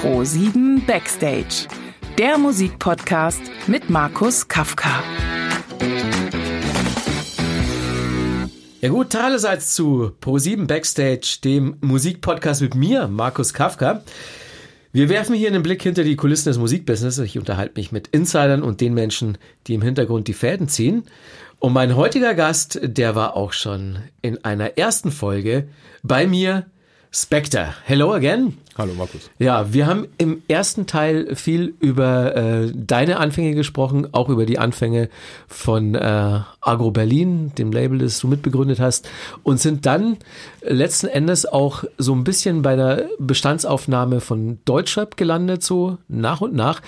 Pro 7 Backstage, der Musikpodcast mit Markus Kafka. Ja gut, allerseits zu Pro7 Backstage, dem Musikpodcast mit mir, Markus Kafka. Wir werfen hier einen Blick hinter die Kulissen des Musikbusiness. Ich unterhalte mich mit Insidern und den Menschen, die im Hintergrund die Fäden ziehen. Und mein heutiger Gast, der war auch schon in einer ersten Folge bei mir Spectre. Hello again. Hallo Markus. Ja, wir haben im ersten Teil viel über äh, deine Anfänge gesprochen, auch über die Anfänge von äh, Agro Berlin, dem Label, das du mitbegründet hast, und sind dann letzten Endes auch so ein bisschen bei der Bestandsaufnahme von Deutschrap gelandet, so nach und nach.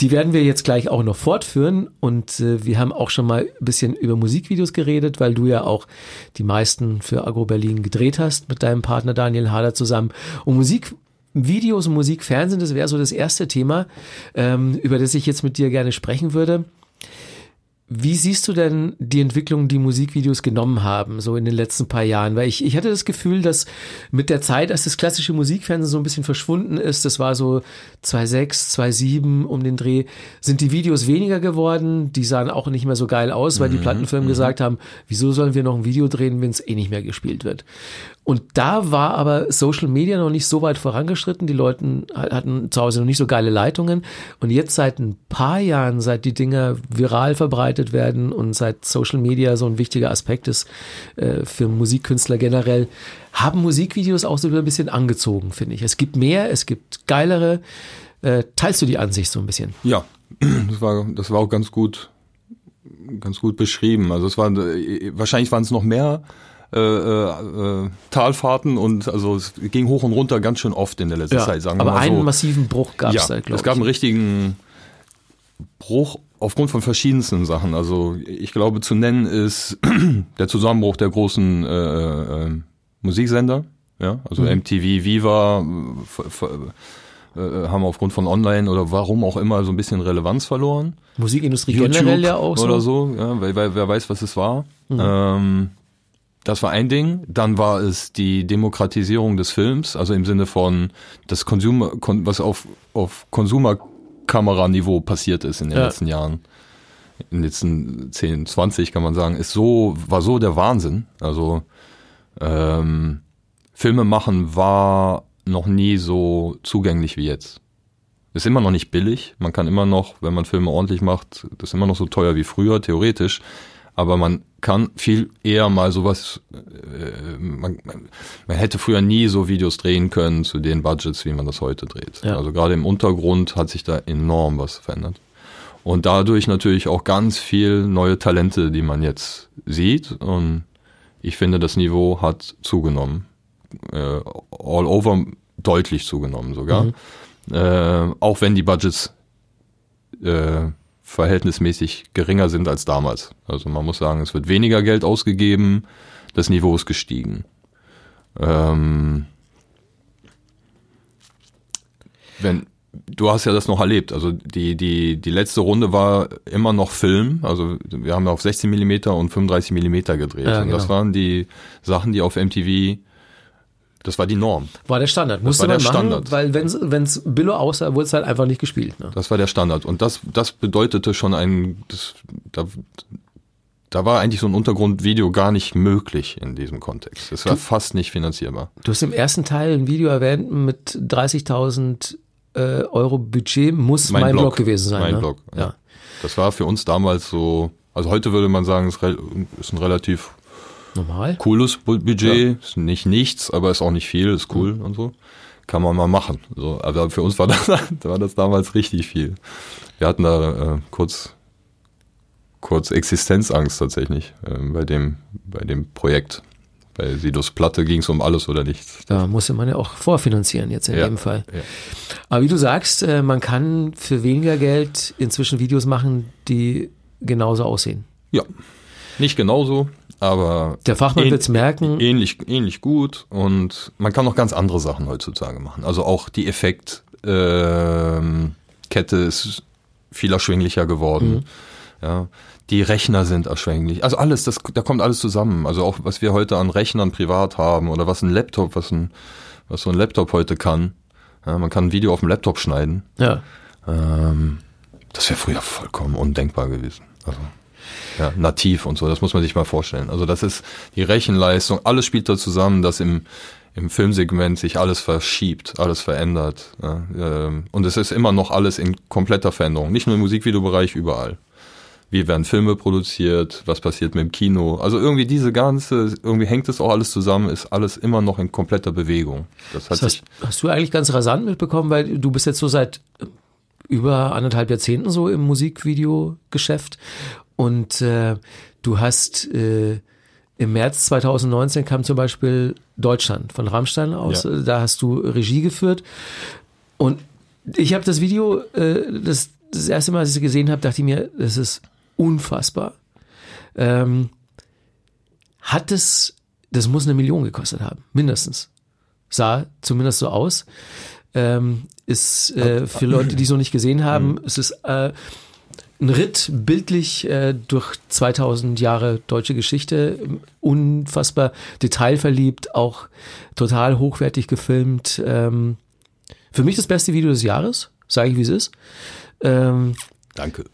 Die werden wir jetzt gleich auch noch fortführen und äh, wir haben auch schon mal ein bisschen über Musikvideos geredet, weil du ja auch die meisten für Agro Berlin gedreht hast mit deinem Partner Daniel Hader zusammen. Und Musikvideos und Musikfernsehen, das wäre so das erste Thema, ähm, über das ich jetzt mit dir gerne sprechen würde. Wie siehst du denn die Entwicklung, die Musikvideos genommen haben, so in den letzten paar Jahren? Weil ich, ich hatte das Gefühl, dass mit der Zeit, als das klassische Musikfernsehen so ein bisschen verschwunden ist, das war so 2006, 2007 um den Dreh, sind die Videos weniger geworden. Die sahen auch nicht mehr so geil aus, weil die Mhm, Plattenfirmen gesagt haben, wieso sollen wir noch ein Video drehen, wenn es eh nicht mehr gespielt wird? Und da war aber Social Media noch nicht so weit vorangeschritten. Die Leute hatten zu Hause noch nicht so geile Leitungen. Und jetzt seit ein paar Jahren, seit die Dinger viral verbreitet werden und seit Social Media so ein wichtiger Aspekt ist äh, für Musikkünstler generell, haben Musikvideos auch so wieder ein bisschen angezogen, finde ich. Es gibt mehr, es gibt geilere. Äh, teilst du die Ansicht so ein bisschen? Ja, das war, das war auch ganz gut, ganz gut beschrieben. Also es waren, äh, wahrscheinlich waren es noch mehr äh, äh, Talfahrten und also es ging hoch und runter ganz schön oft in der letzten Zeit, sagen wir aber mal einen so. massiven Bruch gab ja, es da, glaube es gab einen ich. richtigen Bruch aufgrund von verschiedensten Sachen. Also ich glaube zu nennen ist der Zusammenbruch der großen äh, äh, Musiksender. Ja, also Mhm. MTV, Viva äh, haben aufgrund von Online oder warum auch immer so ein bisschen Relevanz verloren. Musikindustrie generell ja auch so. Mhm. oder so, ja, weil wer weiß, was es war. Ähm, das war ein Ding. Dann war es die Demokratisierung des Films, also im Sinne von das Consumer, was auf, auf Konsumerkameraniveau passiert ist in den Ja. letzten Jahren. In den letzten 10, 20 kann man sagen, ist so, war so der Wahnsinn. Also ähm, Filme machen war noch nie so zugänglich wie jetzt. Ist immer noch nicht billig. Man kann immer noch, wenn man Filme ordentlich macht, das ist immer noch so teuer wie früher, theoretisch. Aber man kann viel eher mal sowas, äh, man, man, hätte früher nie so Videos drehen können zu den Budgets, wie man das heute dreht. Ja. Also gerade im Untergrund hat sich da enorm was verändert. Und dadurch natürlich auch ganz viel neue Talente, die man jetzt sieht. Und ich finde, das Niveau hat zugenommen. Äh, all over deutlich zugenommen sogar. Äh, auch wenn die Budgets äh, verhältnismäßig geringer sind als damals. Also man muss sagen, es wird weniger Geld ausgegeben, das Niveau ist gestiegen. Ähm, wenn du hast ja das noch erlebt, also die die die letzte Runde war immer noch Film, also wir haben auf 16 Millimeter und 35 Millimeter gedreht Ja, und das genau. waren die Sachen, die auf MTV das war die Norm. War der Standard. Musste war man der machen, Standard. weil wenn es Billo aussah, wurde es halt einfach nicht gespielt. Ne? Das war der Standard. Und das, das bedeutete schon ein, das, da, da war eigentlich so ein Untergrundvideo gar nicht möglich in diesem Kontext. Es war fast nicht finanzierbar. Du hast im ersten Teil ein Video erwähnt mit 30.000 äh, Euro Budget, muss mein, Blog. gewesen sein. Mein ne? Blog. Ja. Ja. Das war für uns damals so, also heute würde man sagen, es ist ein relativ Normal. cooles Bu- Budget. Ist nicht nichts, aber ist auch nicht viel, ist cool und so. Kann man mal machen. So, aber für uns war das, war das damals richtig viel. Wir hatten da äh, kurz, kurz Existenzangst tatsächlich äh, bei dem, bei dem Projekt. Bei Sidos Platte ging es um alles oder nichts. Da musste man ja auch vorfinanzieren jetzt in Ja, dem Fall. ja. Aber wie du sagst, äh, man kann für weniger Geld inzwischen Videos machen, die genauso aussehen. Ja, nicht genauso, aber Der Fachmann ähn- wird's merken. Ähnlich, ähnlich gut und man kann noch ganz andere Sachen heutzutage machen. Also auch die Effektkette ähm, Kette ist viel erschwinglicher geworden. Ja, die Rechner sind erschwinglich. Also alles, das, da kommt alles zusammen. Also auch was wir heute an Rechnern privat haben oder was ein Laptop, was ein, was so ein Laptop heute kann. Ja, man kann ein Video auf dem Laptop schneiden. Ja. Ähm, das wäre früher vollkommen undenkbar gewesen. Also, ja, nativ und so, das muss man sich mal vorstellen. Also das ist die Rechenleistung, alles spielt da zusammen, dass im, im Filmsegment sich alles verschiebt, alles verändert. Ja, ähm, und es ist immer noch alles in kompletter Veränderung. Nicht nur im Musikvideobereich, überall. Wie werden Filme produziert? Was passiert mit dem Kino? Also irgendwie diese ganze, irgendwie hängt es auch alles zusammen, ist alles immer noch in kompletter Bewegung. Das Das sich, hast, du eigentlich ganz rasant mitbekommen, weil du bist jetzt so seit über anderthalb Jahrzehnten so im Musikvideogeschäft und äh, du hast äh, im März 2019 kam zum Beispiel Deutschland von Rammstein aus, Ja. Da hast du Regie geführt und ich habe das Video, äh, das, das erste Mal, als ich es gesehen habe, dachte ich mir, das ist unfassbar. Ähm, hat es, das muss eine Million gekostet haben, mindestens. Sah zumindest so aus. Ähm, ist äh, für Leute, die so nicht gesehen haben, es ist äh, ein Ritt bildlich äh, durch 2000 Jahre deutsche Geschichte, unfassbar detailverliebt, auch total hochwertig gefilmt. Ähm, für mich das beste Video des Jahres, sage ich wie es ist. Ähm, danke.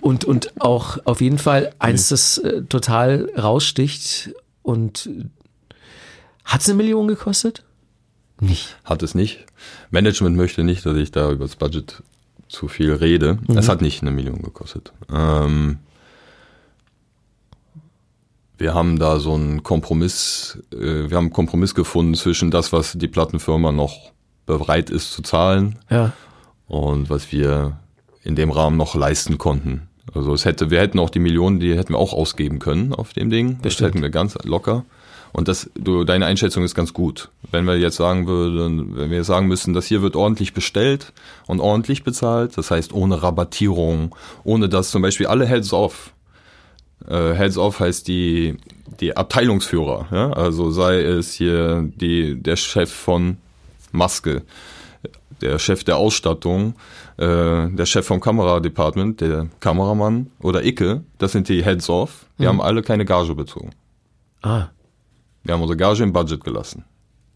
und, und auch auf jeden Fall eins, das äh, total raussticht. Und hat es eine Million gekostet? Nicht. Hat es nicht. Management möchte nicht, dass ich da über das Budget zu viel rede. Es hat nicht eine Million gekostet. Ähm, wir haben da so einen Kompromiss, äh, wir haben einen Kompromiss gefunden zwischen das, was die Plattenfirma noch bereit ist zu zahlen Ja. und was wir in dem Rahmen noch leisten konnten. Also es hätte, wir hätten auch die Millionen, die hätten wir auch ausgeben können auf dem Ding. Das Bestimmt. hätten wir ganz locker. Und das, du, deine Einschätzung ist ganz gut. Wenn wir jetzt sagen würden, wenn wir sagen müssen, das hier wird ordentlich bestellt und ordentlich bezahlt, das heißt ohne Rabattierung, ohne dass zum Beispiel alle Heads off, äh, Heads off heißt die, die Abteilungsführer, ja? also sei es hier die, der Chef von Maske, der Chef der Ausstattung, äh, der Chef vom Kameradepartment, der Kameramann oder Icke, das sind die Heads off, die haben alle keine Gage bezogen. Ah. Wir haben unsere Gage im Budget gelassen.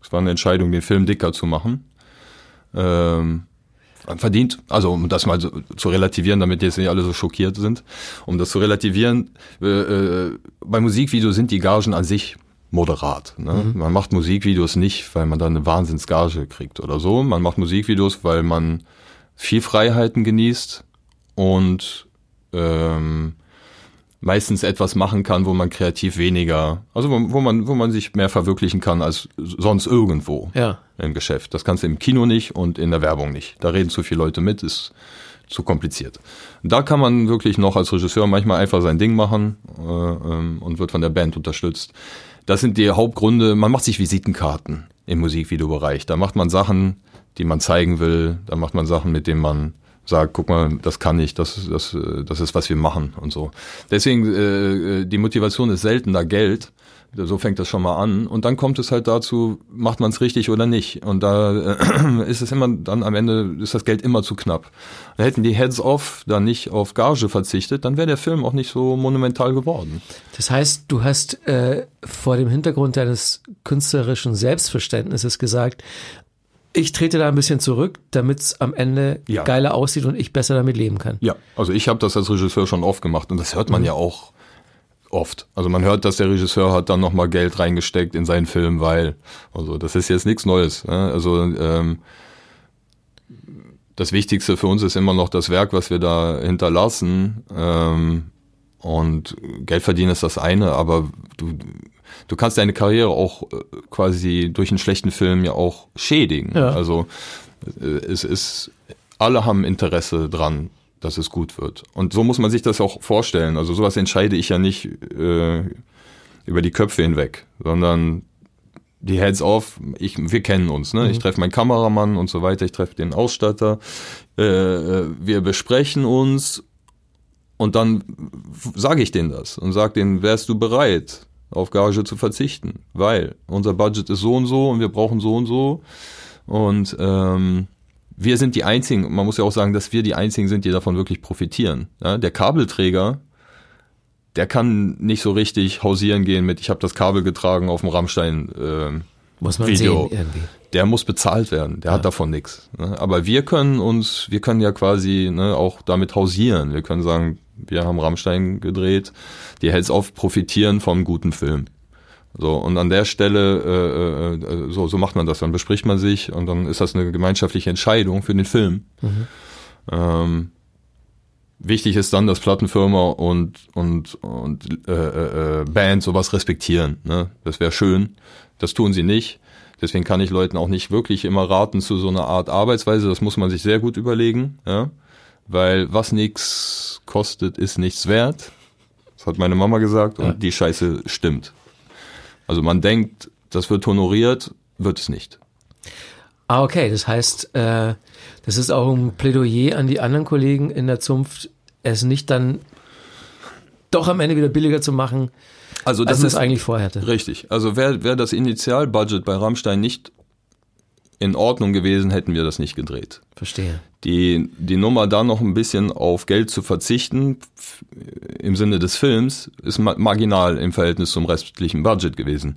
Es war eine Entscheidung, den Film dicker zu machen. Ähm, man verdient, also um das mal so, zu relativieren, damit jetzt nicht alle so schockiert sind, um das zu relativieren, äh, äh, bei Musikvideo sind die Gagen an sich moderat. Ne? Man macht Musikvideos nicht, weil man da eine Wahnsinnsgage kriegt oder so. Man macht Musikvideos, weil man viel Freiheiten genießt und ähm, meistens etwas machen kann, wo man kreativ weniger, also wo, wo man, wo man sich mehr verwirklichen kann als sonst irgendwo Ja. im Geschäft. Das kannst du im Kino nicht und in der Werbung nicht. Da reden zu viele Leute mit, ist zu kompliziert. Da kann man wirklich noch als Regisseur manchmal einfach sein Ding machen äh, ähm, und wird von der Band unterstützt. Das sind die Hauptgründe. Man macht sich Visitenkarten im Musikvideobereich. Da macht man Sachen, die man zeigen will. Da macht man Sachen, mit denen man sagt, guck mal, das kann ich, das, das, äh, das ist, was wir machen und so. Deswegen, äh, die Motivation ist seltener Geld. So fängt das schon mal an. Und dann kommt es halt dazu, macht man es richtig oder nicht. Und da äh, ist es immer, dann am Ende ist das Geld immer zu knapp. Da hätten die Heads off dann nicht auf Gage verzichtet, dann wäre der Film auch nicht so monumental geworden. Das heißt, du hast äh, vor dem Hintergrund deines künstlerischen Selbstverständnisses gesagt, ich trete da ein bisschen zurück, damit es am Ende Ja. geiler aussieht und ich besser damit leben kann. Ja, also ich habe das als Regisseur schon oft gemacht und das hört man ja auch oft. Also man hört, dass der Regisseur hat dann nochmal Geld reingesteckt in seinen Film, weil, also das ist jetzt nichts Neues. Ne? Also ähm, das Wichtigste für uns ist immer noch das Werk, was wir da hinterlassen. Ähm, und Geld verdienen ist das eine, aber du, du kannst deine Karriere auch äh, quasi durch einen schlechten Film ja auch schädigen. Ja. Also äh, es ist, alle haben Interesse dran, dass es gut wird. Und so muss man sich das auch vorstellen. Also sowas entscheide ich ja nicht äh, über die Köpfe hinweg, sondern die Heads off, ich, wir kennen uns, ne? Ich treffe meinen Kameramann und so weiter, ich treffe den Ausstatter, äh, äh, wir besprechen uns und dann sage ich denen das und sage denen, wärst du bereit, auf Gage zu verzichten? Weil unser Budget ist so und so und wir brauchen so und so. Und ähm, wir sind die einzigen, man muss ja auch sagen, dass wir die einzigen sind, die davon wirklich profitieren. Ja? Der Kabelträger, der kann nicht so richtig hausieren gehen mit, ich habe das Kabel getragen auf dem Rammstein äh, Muss man Video. sehen irgendwie. der muss bezahlt werden, der hat davon nichts. Ne? Aber wir können uns, wir können ja quasi ne, auch damit hausieren. Wir können sagen, wir haben Rammstein gedreht, die Hells auf profitieren vom guten Film. So, und an der Stelle, äh, äh, so, so macht man das, dann bespricht man sich und dann ist das eine gemeinschaftliche Entscheidung für den Film. Ähm, wichtig ist dann, dass Plattenfirma und, und, und äh, äh, Band sowas respektieren. Ne? Das wäre schön. Das tun sie nicht. Deswegen kann ich Leuten auch nicht wirklich immer raten zu so einer Art Arbeitsweise. Das muss man sich sehr gut überlegen. Ja? Weil was nichts kostet, ist nichts wert. Das hat meine Mama gesagt und die Scheiße stimmt. Also man denkt, das wird honoriert, wird es nicht. Ah, okay. Das heißt, äh, das ist auch ein Plädoyer an die anderen Kollegen in der Zunft, es nicht dann doch am Ende wieder billiger zu machen, Also als das man ist es eigentlich vorhätte. Richtig. Also wäre wär das Initialbudget bei Rammstein nicht in Ordnung gewesen, hätten wir das nicht gedreht. Verstehe. Die, die Nummer da noch ein bisschen auf Geld zu verzichten, f- im Sinne des Films, ist ma marginal im Verhältnis zum restlichen Budget gewesen.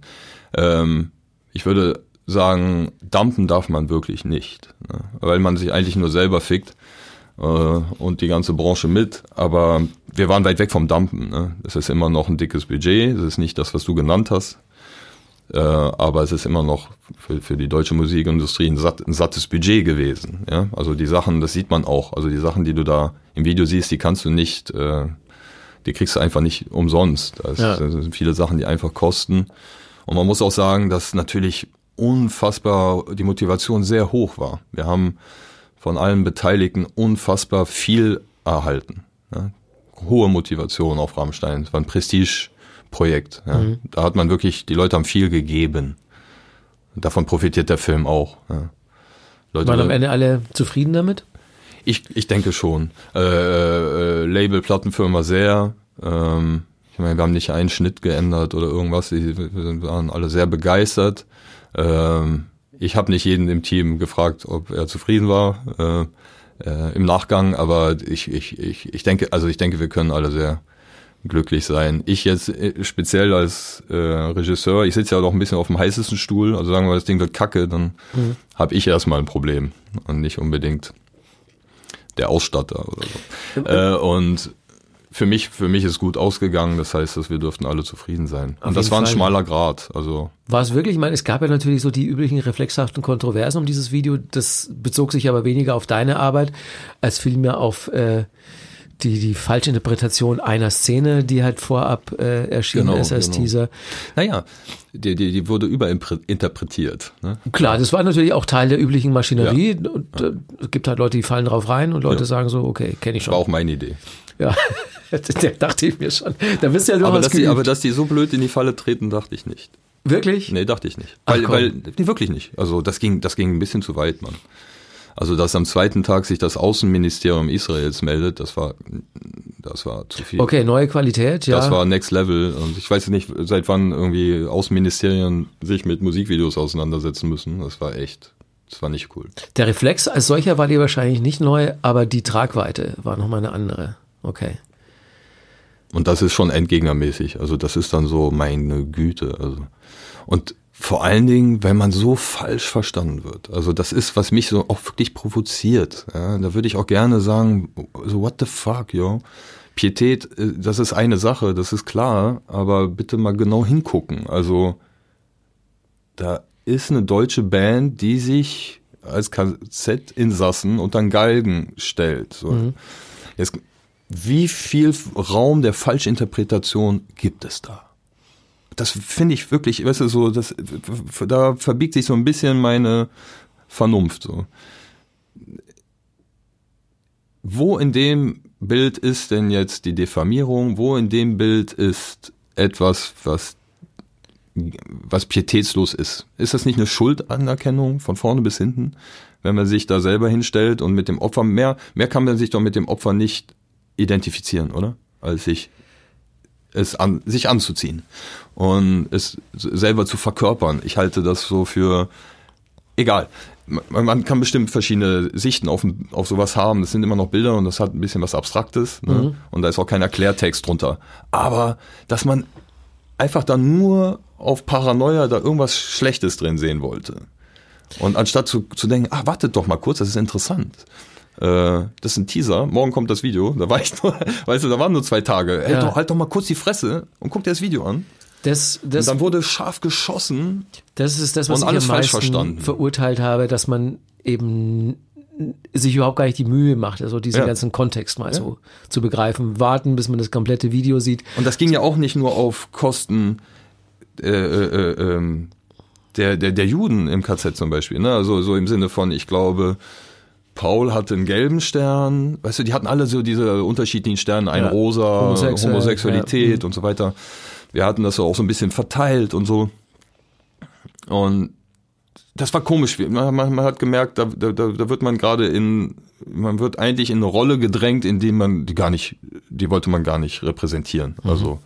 Ähm, ich würde sagen, dumpen darf man wirklich nicht, ne? weil man sich eigentlich nur selber fickt äh, und die ganze Branche mit. Aber wir waren weit weg vom Dumpen. Ne? Das ist immer noch ein dickes Budget. Das ist nicht das, was du genannt hast. Äh, aber es ist immer noch für, für die deutsche Musikindustrie ein, satt, ein sattes Budget gewesen. Ja? Also die Sachen, das sieht man auch. Also die Sachen, die du da im Video siehst, die kannst du nicht, äh, die kriegst du einfach nicht umsonst. Das, Ja. das sind viele Sachen, die einfach kosten. Und man muss auch sagen, dass natürlich unfassbar die Motivation sehr hoch war. Wir haben von allen Beteiligten unfassbar viel erhalten. Ja? Hohe Motivation auf Rammstein. Es war ein Prestigeprojekt. Ja? Da hat man wirklich, die Leute haben viel gegeben. Und davon profitiert der Film auch. Ja? Leute, Waren am Ende alle zufrieden damit? ich, ich denke schon. Äh, äh, Label, Plattenfirma sehr. Ähm, ich meine, wir haben nicht einen Schnitt geändert oder irgendwas. Die wir waren alle sehr begeistert. Ähm, ich habe nicht jeden im Team gefragt, ob er zufrieden war äh, äh, im Nachgang, aber ich, ich, ich, ich denke, also ich denke, wir können alle sehr glücklich sein. Ich jetzt äh, speziell als äh, Regisseur, ich sitze ja noch ein bisschen auf dem heißesten Stuhl, also sagen wir, das Ding wird kacke, dann habe ich erstmal ein Problem und nicht unbedingt der Ausstatter oder so. Äh, und für mich, für mich ist gut ausgegangen, das heißt, dass wir dürften alle zufrieden sein. Auf und das war ein Fall. schmaler Grad, also War es wirklich? Ich meine, es gab ja natürlich so die üblichen reflexhaften Kontroversen um dieses Video. Das bezog sich aber weniger auf deine Arbeit, als vielmehr auf äh, die, die falsche Interpretation einer Szene, die halt vorab äh, erschienen Genau, ist als genau. Teaser. naja, die, die, die wurde überinterpretiert. Ne? Klar, das war natürlich auch Teil der üblichen Maschinerie. Und äh, es gibt halt Leute, die fallen drauf rein und Leute Ja. sagen so, okay, kenne ich schon. War auch meine Idee. Ja, der dachte ich mir schon. Da bist du ja Aber dass, die, aber dass die so blöd in die Falle treten, dachte ich nicht. Wirklich? Nee, dachte ich nicht. Weil, weil nee, wirklich nicht. Also das ging, das ging ein bisschen zu weit, Mann. Also dass am zweiten Tag sich das Außenministerium Israels meldet, das war, das war zu viel. Okay, neue Qualität, ja. Das war Next Level und ich weiß nicht, seit wann irgendwie Außenministerien sich mit Musikvideos auseinandersetzen müssen. Das war echt, das war nicht cool. Der Reflex als solcher war dir wahrscheinlich nicht neu, aber die Tragweite war nochmal eine andere. Okay. Und das ist schon endgegnermäßig. Also das ist dann so meine Güte. Also und vor allen Dingen, wenn man so falsch verstanden wird. Also das ist, was mich so auch wirklich provoziert. Ja, da würde ich auch gerne sagen, so what the fuck, yo. Pietät, äh, das ist eine Sache, das ist klar, aber bitte mal genau hingucken. Also da ist eine deutsche Band, die sich als KZ-Insassen unter den Galgen stellt. So. Jetzt, wie viel Raum der Falschinterpretation gibt es da? Das finde ich wirklich, weißt du, so, das, da verbiegt sich so ein bisschen meine Vernunft. So. Wo in dem Bild ist denn jetzt die Diffamierung? Wo in dem Bild ist etwas, was was pietätslos ist. Ist das nicht eine Schuldanerkennung von vorne bis hinten, wenn man sich da selber hinstellt und mit dem Opfer mehr, mehr kann man sich doch mit dem Opfer nicht identifizieren, oder? Als sich es an, sich anzuziehen und es selber zu verkörpern. Ich halte das so für egal. Man, man kann bestimmt verschiedene Sichten auf, auf sowas haben. Das sind immer noch Bilder und das hat ein bisschen was Abstraktes. Ne? Und da ist auch kein Erklärtext drunter. Aber dass man einfach dann nur auf Paranoia da irgendwas Schlechtes drin sehen wollte. Und anstatt zu, zu denken, ach, wartet doch mal kurz, das ist interessant. Äh, das ist ein Teaser, morgen kommt das Video. Da war ich nur, weißt du, da waren nur zwei Tage. Halt, Ja. doch, halt doch mal kurz die Fresse und guck dir das Video an. Das, das, und dann wurde scharf geschossen. das ist das, was ich am meisten verurteilt habe, dass man eben sich überhaupt gar nicht die Mühe macht, also diesen Ja. ganzen Kontext mal so zu begreifen. Warten, bis man das komplette Video sieht. Und das ging ja auch nicht nur auf Kosten äh, äh, äh, ähm, der, der, der Juden im KZ zum Beispiel. Ne? Also so im Sinne von, ich glaube, Paul hatte einen gelben Stern, weißt du, die hatten alle so diese unterschiedlichen Sterne, ein Ja. rosa, Homosexuell, Homosexualität ja. und so weiter. Wir hatten das auch so ein bisschen verteilt und so. Und das war komisch. Man, man, man hat gemerkt, da, da, da wird man gerade in, man wird eigentlich in eine Rolle gedrängt, in die man die gar nicht, die wollte man gar nicht repräsentieren. Also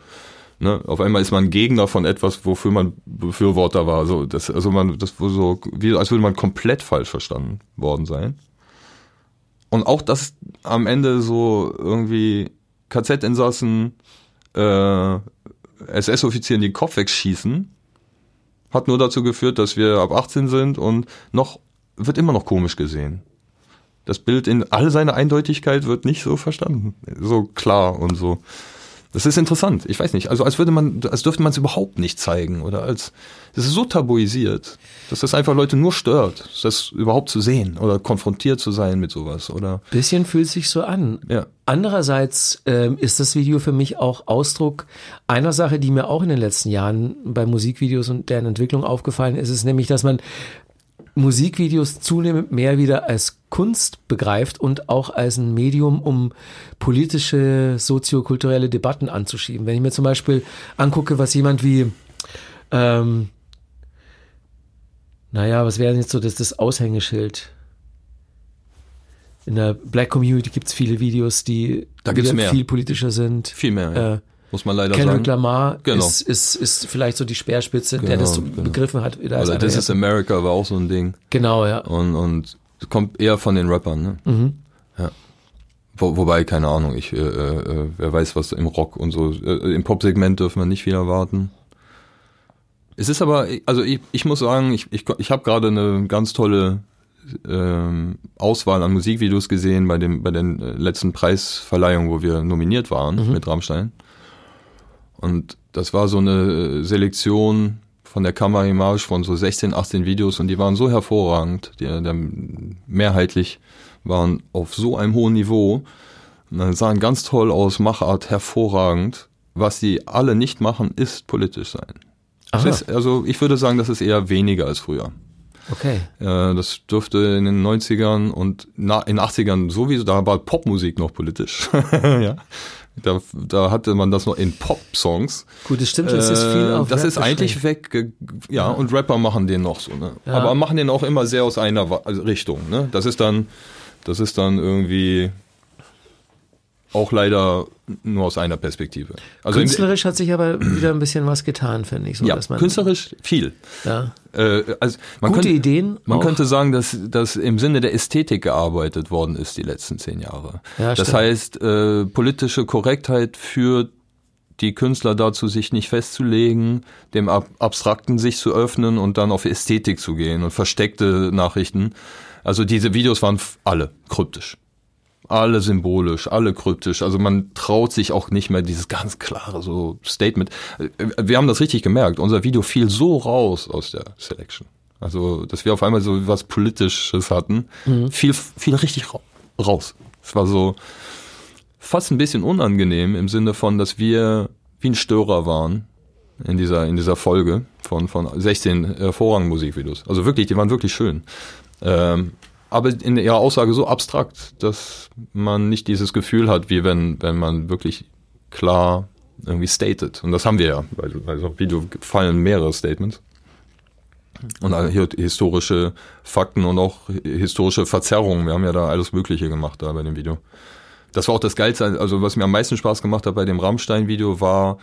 ne, auf einmal ist man Gegner von etwas, wofür man Befürworter war. So, das, also man, das so, wie als würde man komplett falsch verstanden worden sein. Und auch das am Ende so irgendwie KZ-Insassen, äh, SS-Offizieren den Kopf wegschießen, hat nur dazu geführt, dass wir ab 18 sind und noch wird immer noch komisch gesehen. Das Bild in all seiner Eindeutigkeit wird nicht so verstanden, so klar und so. Das ist interessant. Ich weiß nicht. Also als würde man, als dürfte man es überhaupt nicht zeigen oder als das ist so tabuisiert, dass das einfach Leute nur stört, das überhaupt zu sehen oder konfrontiert zu sein mit sowas oder Bisschen fühlt sich so an. ja. Andererseits ähm, ist das Video für mich auch Ausdruck einer Sache, die mir auch in den letzten Jahren bei Musikvideos und deren Entwicklung aufgefallen ist, ist nämlich, dass man Musikvideos zunehmend mehr wieder als Kunst begreift und auch als ein Medium, um politische, soziokulturelle Debatten anzuschieben. Wenn ich mir zum Beispiel angucke, was jemand wie, ähm, naja, was wäre denn jetzt so das, das Aushängeschild? In der Black Community gibt es viele Videos, die Da gibt's mehr. viel politischer sind. Viel mehr, ja. Äh, muss man leider Kendrick sagen. Lamar Genau. ist, ist, ist vielleicht so die Speerspitze, der Genau, das so genau. begriffen hat. Oder einer This der is America war auch so ein Ding. Genau, ja. Und, und kommt eher von den Rappern, ne? Mhm. Ja. Wo, wobei, keine Ahnung, ich, äh, äh, wer weiß, was im Rock und so, äh, im Pop-Segment dürfen wir nicht viel erwarten. Es ist aber, also ich, ich muss sagen, ich, ich, ich habe gerade eine ganz tolle ähm, Auswahl an Musikvideos gesehen bei dem bei den äh, letzten Preisverleihungen, wo wir nominiert waren mit Rammstein. Und das war so eine äh, Selektion von der Kamera Image von so 16, 18 Videos und die waren so hervorragend, die, der, mehrheitlich waren auf so einem hohen Niveau, und sahen ganz toll aus, Machart hervorragend. Was sie alle nicht machen, ist politisch sein. Ist, also ich würde sagen, das ist eher weniger als früher. Okay. Äh, das dürfte in den 90ern und na, in den 80ern sowieso, da war Popmusik noch politisch. ja. Da, da hatte man das noch in Pop-Songs. Gut, das stimmt, das ist viel Äh, auf Das Rap ist eigentlich weg, ge- ja, und Rapper machen den noch so, ne? Ja. Aber machen den auch immer sehr aus einer also Richtung, ne? Das ist dann, das ist dann irgendwie auch leider nur aus einer Perspektive. Also Künstlerisch hat sich aber wieder ein bisschen was getan, finde ich. So, ja, dass man, künstlerisch viel. Ja. Äh, also man Gute könnte, Ideen Man auch. könnte sagen, dass, dass im Sinne der Ästhetik gearbeitet worden ist die letzten zehn Jahre. Ja, das stimmt. heißt, äh, politische Korrektheit führt die Künstler dazu, sich nicht festzulegen, dem Ab Abstrakten sich zu öffnen und dann auf Ästhetik zu gehen und versteckte Nachrichten. Also diese Videos waren alle kryptisch. Alle symbolisch, alle kryptisch. Also man traut sich auch nicht mehr dieses ganz klare so Statement. Äh, Wir haben das richtig gemerkt. Unser Video fiel so raus aus der Selection. Also, dass wir auf einmal so was Politisches hatten, fiel, fiel richtig ra raus. Es war so fast ein bisschen unangenehm im Sinne von, dass wir wie ein Störer waren in dieser, in dieser Folge von, von 16 hervorragenden Musikvideos. Also wirklich, die waren wirklich schön. Ähm, aber in ihrer Aussage so abstrakt, dass man nicht dieses Gefühl hat, wie wenn, wenn man wirklich klar irgendwie stated. Und das haben wir ja. Bei, bei so Video fallen mehrere Statements. Und hier historische Fakten und auch historische Verzerrungen. Wir haben ja da alles Mögliche gemacht da bei dem Video. Das war auch das Geilste, also was mir am meisten Spaß gemacht hat bei dem Rammstein-Video war,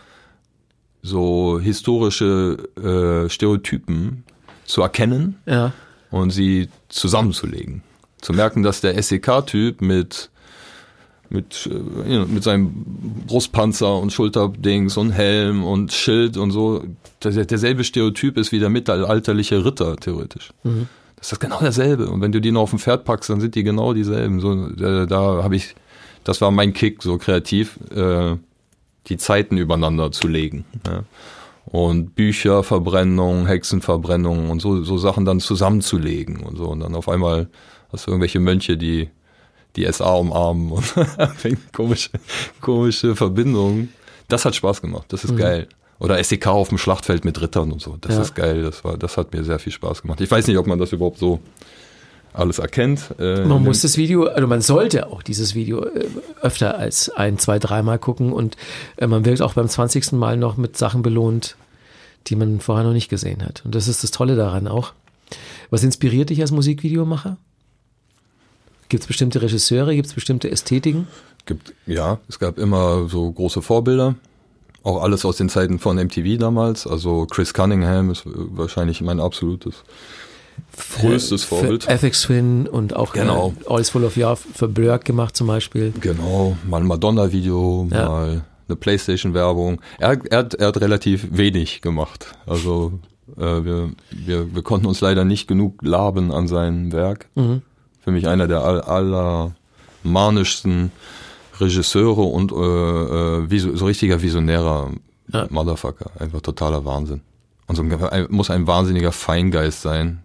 so historische äh, Stereotypen zu erkennen Ja. Und sie zusammenzulegen. Zu merken, dass der SEK-Typ mit mit, äh, mit seinem Brustpanzer und Schulterdings und Helm und Schild und so. Der, derselbe Stereotyp ist wie der mittelalterliche Ritter, theoretisch. Mhm. Das ist genau dasselbe. Und wenn du die noch auf dem Pferd packst, dann sind die genau dieselben. So, da, da habe ich, das war mein Kick, so kreativ, äh, die Zeiten übereinander zu legen. Ja. Und Bücher, Verbrennung, Hexenverbrennung und so, so Sachen dann zusammenzulegen und so. Und dann auf einmal hast du irgendwelche Mönche, die die SA umarmen und komische, komische Verbindungen. Das hat Spaß gemacht. Das ist mhm. geil. Oder SEK auf dem Schlachtfeld mit Rittern und so. Das ja. ist geil. Das war, das hat mir sehr viel Spaß gemacht. Ich weiß nicht, ob man das überhaupt so alles erkennt. Äh, man muss das Video, also man sollte auch dieses Video äh, öfter als ein, zwei, dreimal gucken und äh, man wird auch beim 20. Mal noch mit Sachen belohnt, die man vorher noch nicht gesehen hat. Und das ist das Tolle daran auch. Was inspiriert dich als Musikvideomacher? Gibt es bestimmte Regisseure, gibt es bestimmte Ästhetiken? Gibt, ja, es gab immer so große Vorbilder. Auch alles aus den Zeiten von MTV damals. Also Chris Cunningham ist wahrscheinlich mein absolutes größtes Vorbild. Für FX Twin und auch genau. äh, All's Full of Love für Blurk gemacht zum Beispiel. Genau, mal ein Madonna-Video, ja. mal eine Playstation-Werbung. Er, er, hat, er hat relativ wenig gemacht. Also äh, wir, wir, wir konnten uns leider nicht genug laben an seinem Werk. Mhm für mich einer der aller manischsten Regisseure und äh, äh, so richtiger visionärer ja. Motherfucker. Einfach totaler Wahnsinn. Und so ein, muss ein wahnsinniger Feingeist sein.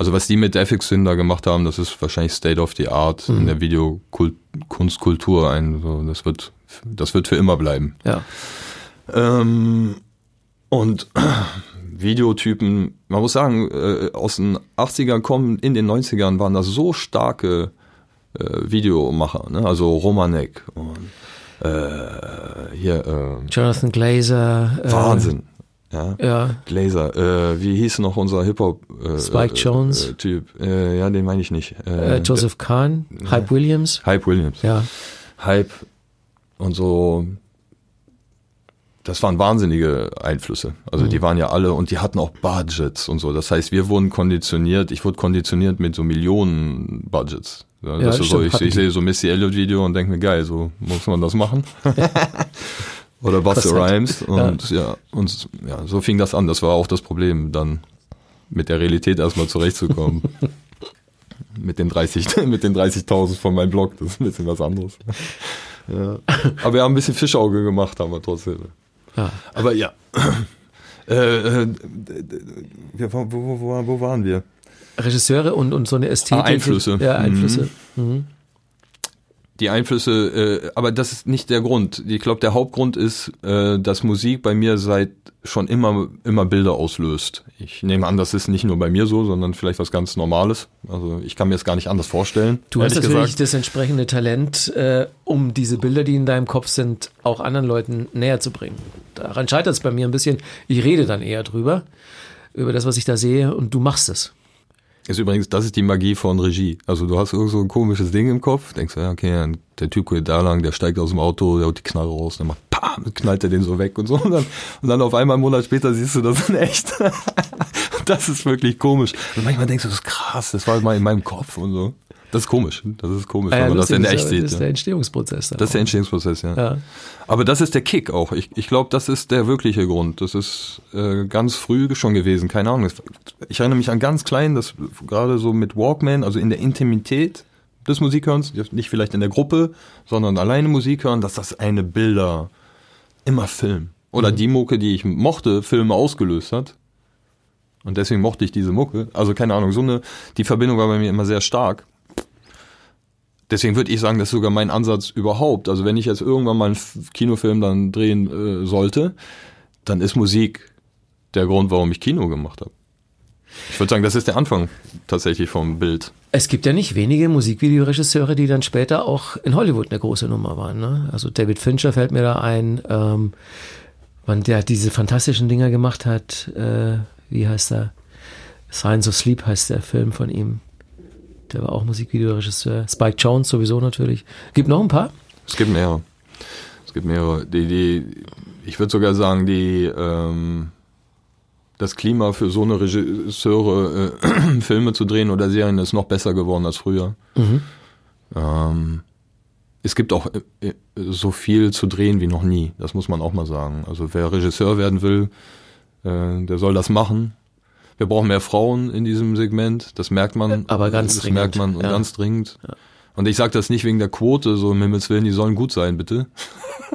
Also was die mit FX Sünder gemacht haben, das ist wahrscheinlich State of the Art mhm. in der Videokunstkultur. Ein, so, das wird, das wird für immer bleiben. Ja. Ähm, und Videotypen, man muss sagen, äh, aus den 80ern kommen, in den 90ern waren das so starke äh, Videomacher, ne? also Romanek und äh, hier äh, Jonathan Glazer. Äh, Wahnsinn. Ja. ja. Glazer. Äh, wie hieß noch unser Hip-Hop? Äh, Spike Jones. Äh, typ. Äh, ja, den meine ich nicht. Äh, Joseph Kahn. Hype Williams. Hype Williams. Ja. Hype und so das waren wahnsinnige Einflüsse. Also mhm. die waren ja alle und die hatten auch Budgets und so. Das heißt, wir wurden konditioniert, ich wurde konditioniert mit so Millionen Budgets. Ja, ja, so, ich, ich sehe so Missy Elliott Video und denke mir, geil, so muss man das machen. Oder Buster Rhymes und ja. ja, und ja, so fing das an. Das war auch das Problem, dann mit der Realität erstmal zurechtzukommen. mit den 30, mit den 30.000 von meinem Blog, das ist ein bisschen was anderes. Ja. Aber wir haben ein bisschen Fischauge gemacht, haben wir trotzdem. Ja. Aber ja. Äh, äh, wo, wo, wo, wo, waren wir? Regisseure und, und so eine Ästhetik. Ah, Einflüsse. Ja, Einflüsse. Mhm. Mhm die Einflüsse, äh, aber das ist nicht der Grund. Ich glaube, der Hauptgrund ist, äh, dass Musik bei mir seit schon immer immer Bilder auslöst. Ich nehme an, das ist nicht nur bei mir so, sondern vielleicht was ganz Normales. Also ich kann mir das gar nicht anders vorstellen. Du hast natürlich gesagt. das entsprechende Talent, äh, um diese Bilder, die in deinem Kopf sind, auch anderen Leuten näher zu bringen. Daran scheitert es bei mir ein bisschen. Ich rede dann eher drüber, über das, was ich da sehe, und du machst es. Ist übrigens, das ist die Magie von Regie. Also du hast irgend so ein komisches Ding im Kopf, denkst ja, okay, der Typ geht da lang, der steigt aus dem Auto, der haut die Knarre raus, dann macht pam, knallt er den so weg und so. Und dann, und dann auf einmal einen Monat später siehst du das in echt. das ist wirklich komisch. Und manchmal denkst du, das ist krass, das war mal in meinem Kopf und so. Das ist komisch. Das ist komisch, ja, wenn man das in echt sieht. Das ist der Entstehungsprozess. Das ist der Entstehungsprozess, ja. ja. Aber das ist der Kick auch. Ich, ich glaube, das ist der wirkliche Grund. Das ist äh, ganz früh schon gewesen. Keine Ahnung. Ich erinnere mich an ganz klein, das gerade so mit Walkman, also in der Intimität des Musikhörens, nicht vielleicht in der Gruppe, sondern alleine Musik hören, dass das eine Bilder immer Film. Oder mhm. die Mucke, die ich mochte, Filme ausgelöst hat. Und deswegen mochte ich diese Mucke. Also keine Ahnung, so eine, die Verbindung war bei mir immer sehr stark. Deswegen würde ich sagen, das ist sogar mein Ansatz überhaupt. Also wenn ich jetzt irgendwann mal einen Kinofilm dann drehen äh, sollte, dann ist Musik der Grund, warum ich Kino gemacht habe. Ich würde sagen, das ist der Anfang tatsächlich vom Bild. Es gibt ja nicht wenige Musikvideoregisseure, die dann später auch in Hollywood eine große Nummer waren. Ne? Also David Fincher fällt mir da ein, ähm, wann der diese fantastischen Dinger gemacht hat. Äh, wie heißt er? Science of Sleep heißt der Film von ihm. Der war auch Musikvideoregisseur. Spike Jones sowieso natürlich. Gibt noch ein paar? Es gibt mehrere. Es gibt mehrere. Die, die, ich würde sogar sagen, die ähm, das Klima für so eine Regisseure äh, Filme zu drehen oder Serien ist noch besser geworden als früher. Mhm. Ähm, es gibt auch äh, so viel zu drehen wie noch nie. Das muss man auch mal sagen. Also wer Regisseur werden will, äh, der soll das machen. Wir brauchen mehr Frauen in diesem Segment. Das merkt man. Aber ganz das dringend. merkt man ja. ganz dringend. Ja. Und ich sage das nicht wegen der Quote, so im Himmels Willen, die sollen gut sein, bitte.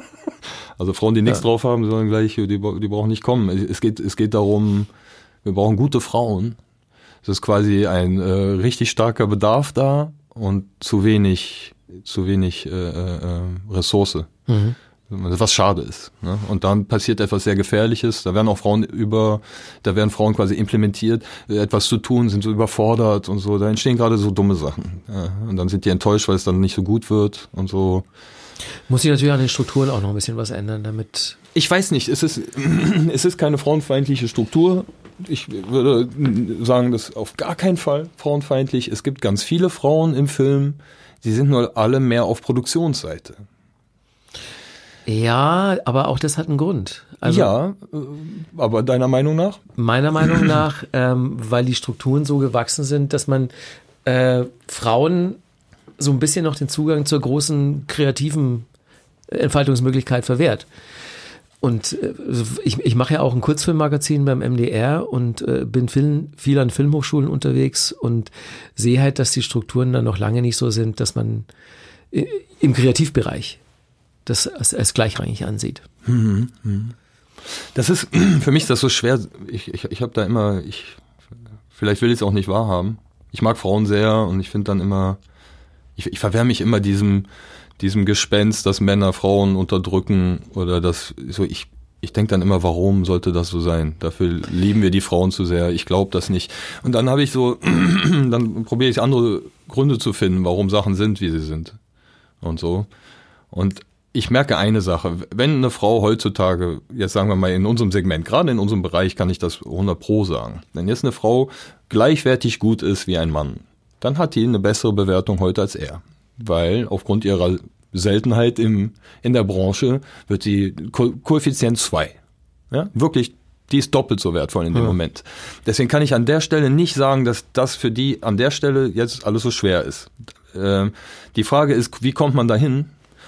also Frauen, die nichts ja. drauf haben, sollen gleich, die, die brauchen nicht kommen. Es geht, es geht darum, wir brauchen gute Frauen. Es ist quasi ein äh, richtig starker Bedarf da und zu wenig, zu wenig äh, äh, Ressource. Mhm. Was schade ist. Ne? Und dann passiert etwas sehr Gefährliches. Da werden auch Frauen über, da werden Frauen quasi implementiert, etwas zu tun, sind so überfordert und so. Da entstehen gerade so dumme Sachen. Ja? Und dann sind die enttäuscht, weil es dann nicht so gut wird und so. Muss sich natürlich an den Strukturen auch noch ein bisschen was ändern, damit. Ich weiß nicht, es ist, es ist keine frauenfeindliche Struktur. Ich würde sagen, das ist auf gar keinen Fall frauenfeindlich. Es gibt ganz viele Frauen im Film, die sind nur alle mehr auf Produktionsseite. Ja, aber auch das hat einen Grund. Also, ja, aber deiner Meinung nach? Meiner Meinung nach, ähm, weil die Strukturen so gewachsen sind, dass man äh, Frauen so ein bisschen noch den Zugang zur großen kreativen Entfaltungsmöglichkeit verwehrt. Und äh, ich, ich mache ja auch ein Kurzfilmmagazin beim MDR und äh, bin viel, viel an Filmhochschulen unterwegs und sehe halt, dass die Strukturen da noch lange nicht so sind, dass man äh, im Kreativbereich das als, als gleichrangig ansieht. Mhm, Das ist, für mich ist das so schwer. Ich, ich, ich habe da immer, ich, vielleicht will ich es auch nicht wahrhaben. Ich mag Frauen sehr und ich finde dann immer, ich, ich verwehre mich immer diesem, diesem Gespenst, dass Männer Frauen unterdrücken oder das, so ich, ich denke dann immer, warum sollte das so sein? Dafür lieben wir die Frauen zu sehr. Ich glaube das nicht. Und dann habe ich so, dann probiere ich andere Gründe zu finden, warum Sachen sind, wie sie sind. Und so. Und ich merke eine Sache, wenn eine Frau heutzutage, jetzt sagen wir mal in unserem Segment, gerade in unserem Bereich kann ich das 100 pro sagen, wenn jetzt eine Frau gleichwertig gut ist wie ein Mann, dann hat die eine bessere Bewertung heute als er. Weil aufgrund ihrer Seltenheit im, in der Branche wird sie Ko Koeffizient 2. Ja, wirklich, die ist doppelt so wertvoll in dem ja. Moment. Deswegen kann ich an der Stelle nicht sagen, dass das für die an der Stelle jetzt alles so schwer ist. Ähm, die Frage ist, wie kommt man dahin?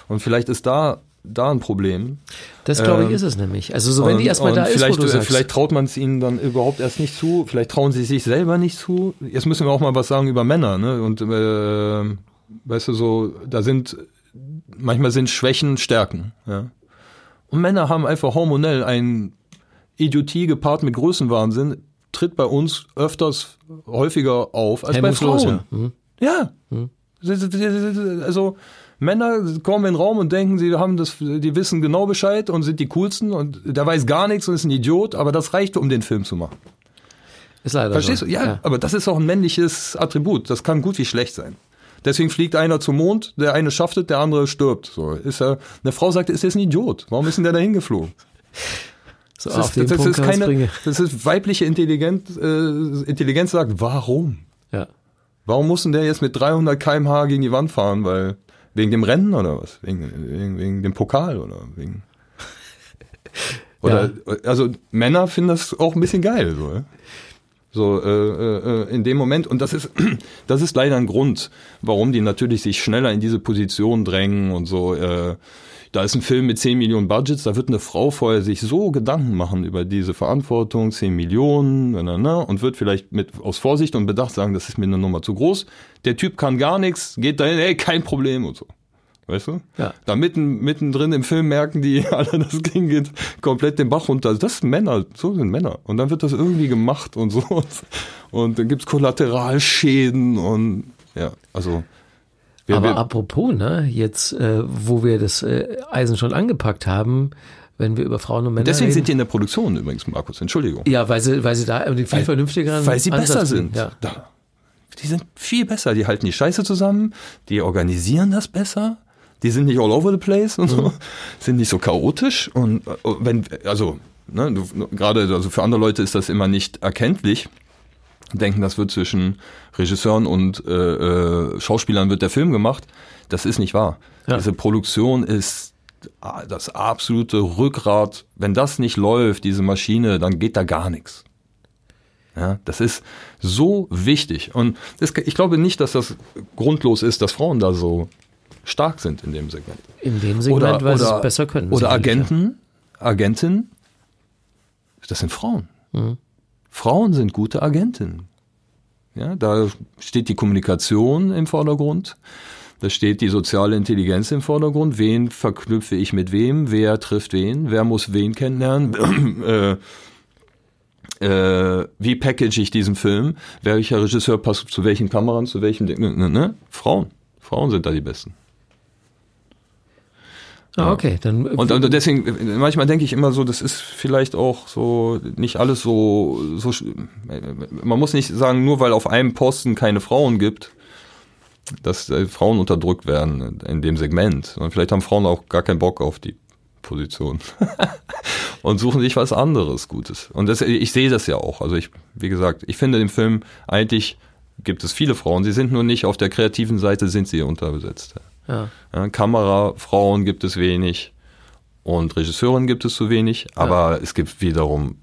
Und vielleicht ist da da ein Problem. Das glaube ich ähm, ist es nämlich. Also so wenn die erstmal da ist, wo du sagst. vielleicht traut man es ihnen dann überhaupt erst nicht zu. Vielleicht trauen sie sich selber nicht zu. Jetzt müssen wir auch mal was sagen über Männer. Ne? Und äh, weißt du so, da sind manchmal sind Schwächen Stärken. Ja? Und Männer haben einfach hormonell ein Idiotie gepaart mit Größenwahnsinn tritt bei uns öfters häufiger auf als bei Frauen. Mhm. Ja. Mhm. Also Männer kommen in den Raum und denken, sie haben das, die wissen genau Bescheid und sind die coolsten und der weiß gar nichts und ist ein Idiot, aber das reicht, um den Film zu machen. Ist leider Verstehst so. du? Ja, ja, aber das ist auch ein männliches Attribut. Das kann gut wie schlecht sein. Deswegen fliegt einer zum Mond, der eine schafft der andere stirbt. So ist er. Eine Frau sagt, ist jetzt ein Idiot. Warum ist denn der da hingeflogen? So das, ist, das, ist keine, das ist weibliche Intelligenz, äh, Intelligenz sagt, warum? Ja. Warum muss denn der jetzt mit 300 kmh gegen die Wand fahren? Weil Wegen dem Rennen oder was? Wegen, wegen, wegen dem Pokal oder wegen. Oder ja. also Männer finden das auch ein bisschen geil, so. So äh, äh, in dem Moment und das ist das ist leider ein Grund, warum die natürlich sich schneller in diese Position drängen und so. Äh, da ist ein Film mit 10 Millionen Budgets, da wird eine Frau vorher sich so Gedanken machen über diese Verantwortung, 10 Millionen, na, na, na, und wird vielleicht mit aus Vorsicht und Bedacht sagen, das ist mir eine Nummer zu groß. Der Typ kann gar nichts, geht dahin, ey, kein Problem und so. Weißt du? Ja. Da mitten, mittendrin im Film merken die alle, das Ding geht komplett den Bach runter. Das sind Männer, so sind Männer. Und dann wird das irgendwie gemacht und so. Und dann gibt's Kollateralschäden und ja, also. Wir, Aber wir, apropos, ne, jetzt, äh, wo wir das äh, Eisen schon angepackt haben, wenn wir über Frauen und Männer Deswegen reden. sind die in der Produktion übrigens, Markus, Entschuldigung. Ja, weil sie, weil sie da viel weil, vernünftigeren Weil sie Ansatz besser sind. Ja. Da. Die sind viel besser. Die halten die Scheiße zusammen, die organisieren das besser, die sind nicht all over the place und so, mhm. sind nicht so chaotisch und äh, wenn, also, ne, gerade, also für andere Leute ist das immer nicht erkenntlich, denken, das wird zwischen Regisseuren und äh, äh, Schauspielern wird der Film gemacht. Das ist nicht wahr. Ja. Diese Produktion ist das absolute Rückgrat. Wenn das nicht läuft, diese Maschine, dann geht da gar nichts. Ja, das ist so wichtig. Und das, ich glaube nicht, dass das grundlos ist, dass Frauen da so stark sind in dem Segment. In dem Segment, weil sie es besser können. Oder Agenten, Agenten, das sind Frauen. Frauen sind gute Agentinnen. Ja, da steht die Kommunikation im Vordergrund. Da steht die soziale Intelligenz im Vordergrund. Wen verknüpfe ich mit wem? Wer trifft wen? Wer muss wen kennenlernen? äh, äh, wie package ich diesen Film? Welcher Regisseur passt zu welchen Kameran, zu welchem Ding? Ne, ne? Frauen. Frauen sind da die Besten. Ah, okay, dann. Und, und deswegen, manchmal denke ich immer so, das ist vielleicht auch so nicht alles so, so. Man muss nicht sagen, nur weil auf einem Posten keine Frauen gibt, dass äh, Frauen unterdrückt werden in dem Segment. Und vielleicht haben Frauen auch gar keinen Bock auf die Position und suchen sich was anderes Gutes. Und das, ich sehe das ja auch. Also ich, wie gesagt, ich finde im Film eigentlich gibt es viele Frauen. Sie sind nur nicht auf der kreativen Seite sind sie unterbesetzt. Ja. Ja, Kamerafrauen gibt es wenig und Regisseurinnen gibt es zu wenig, aber es gibt wiederum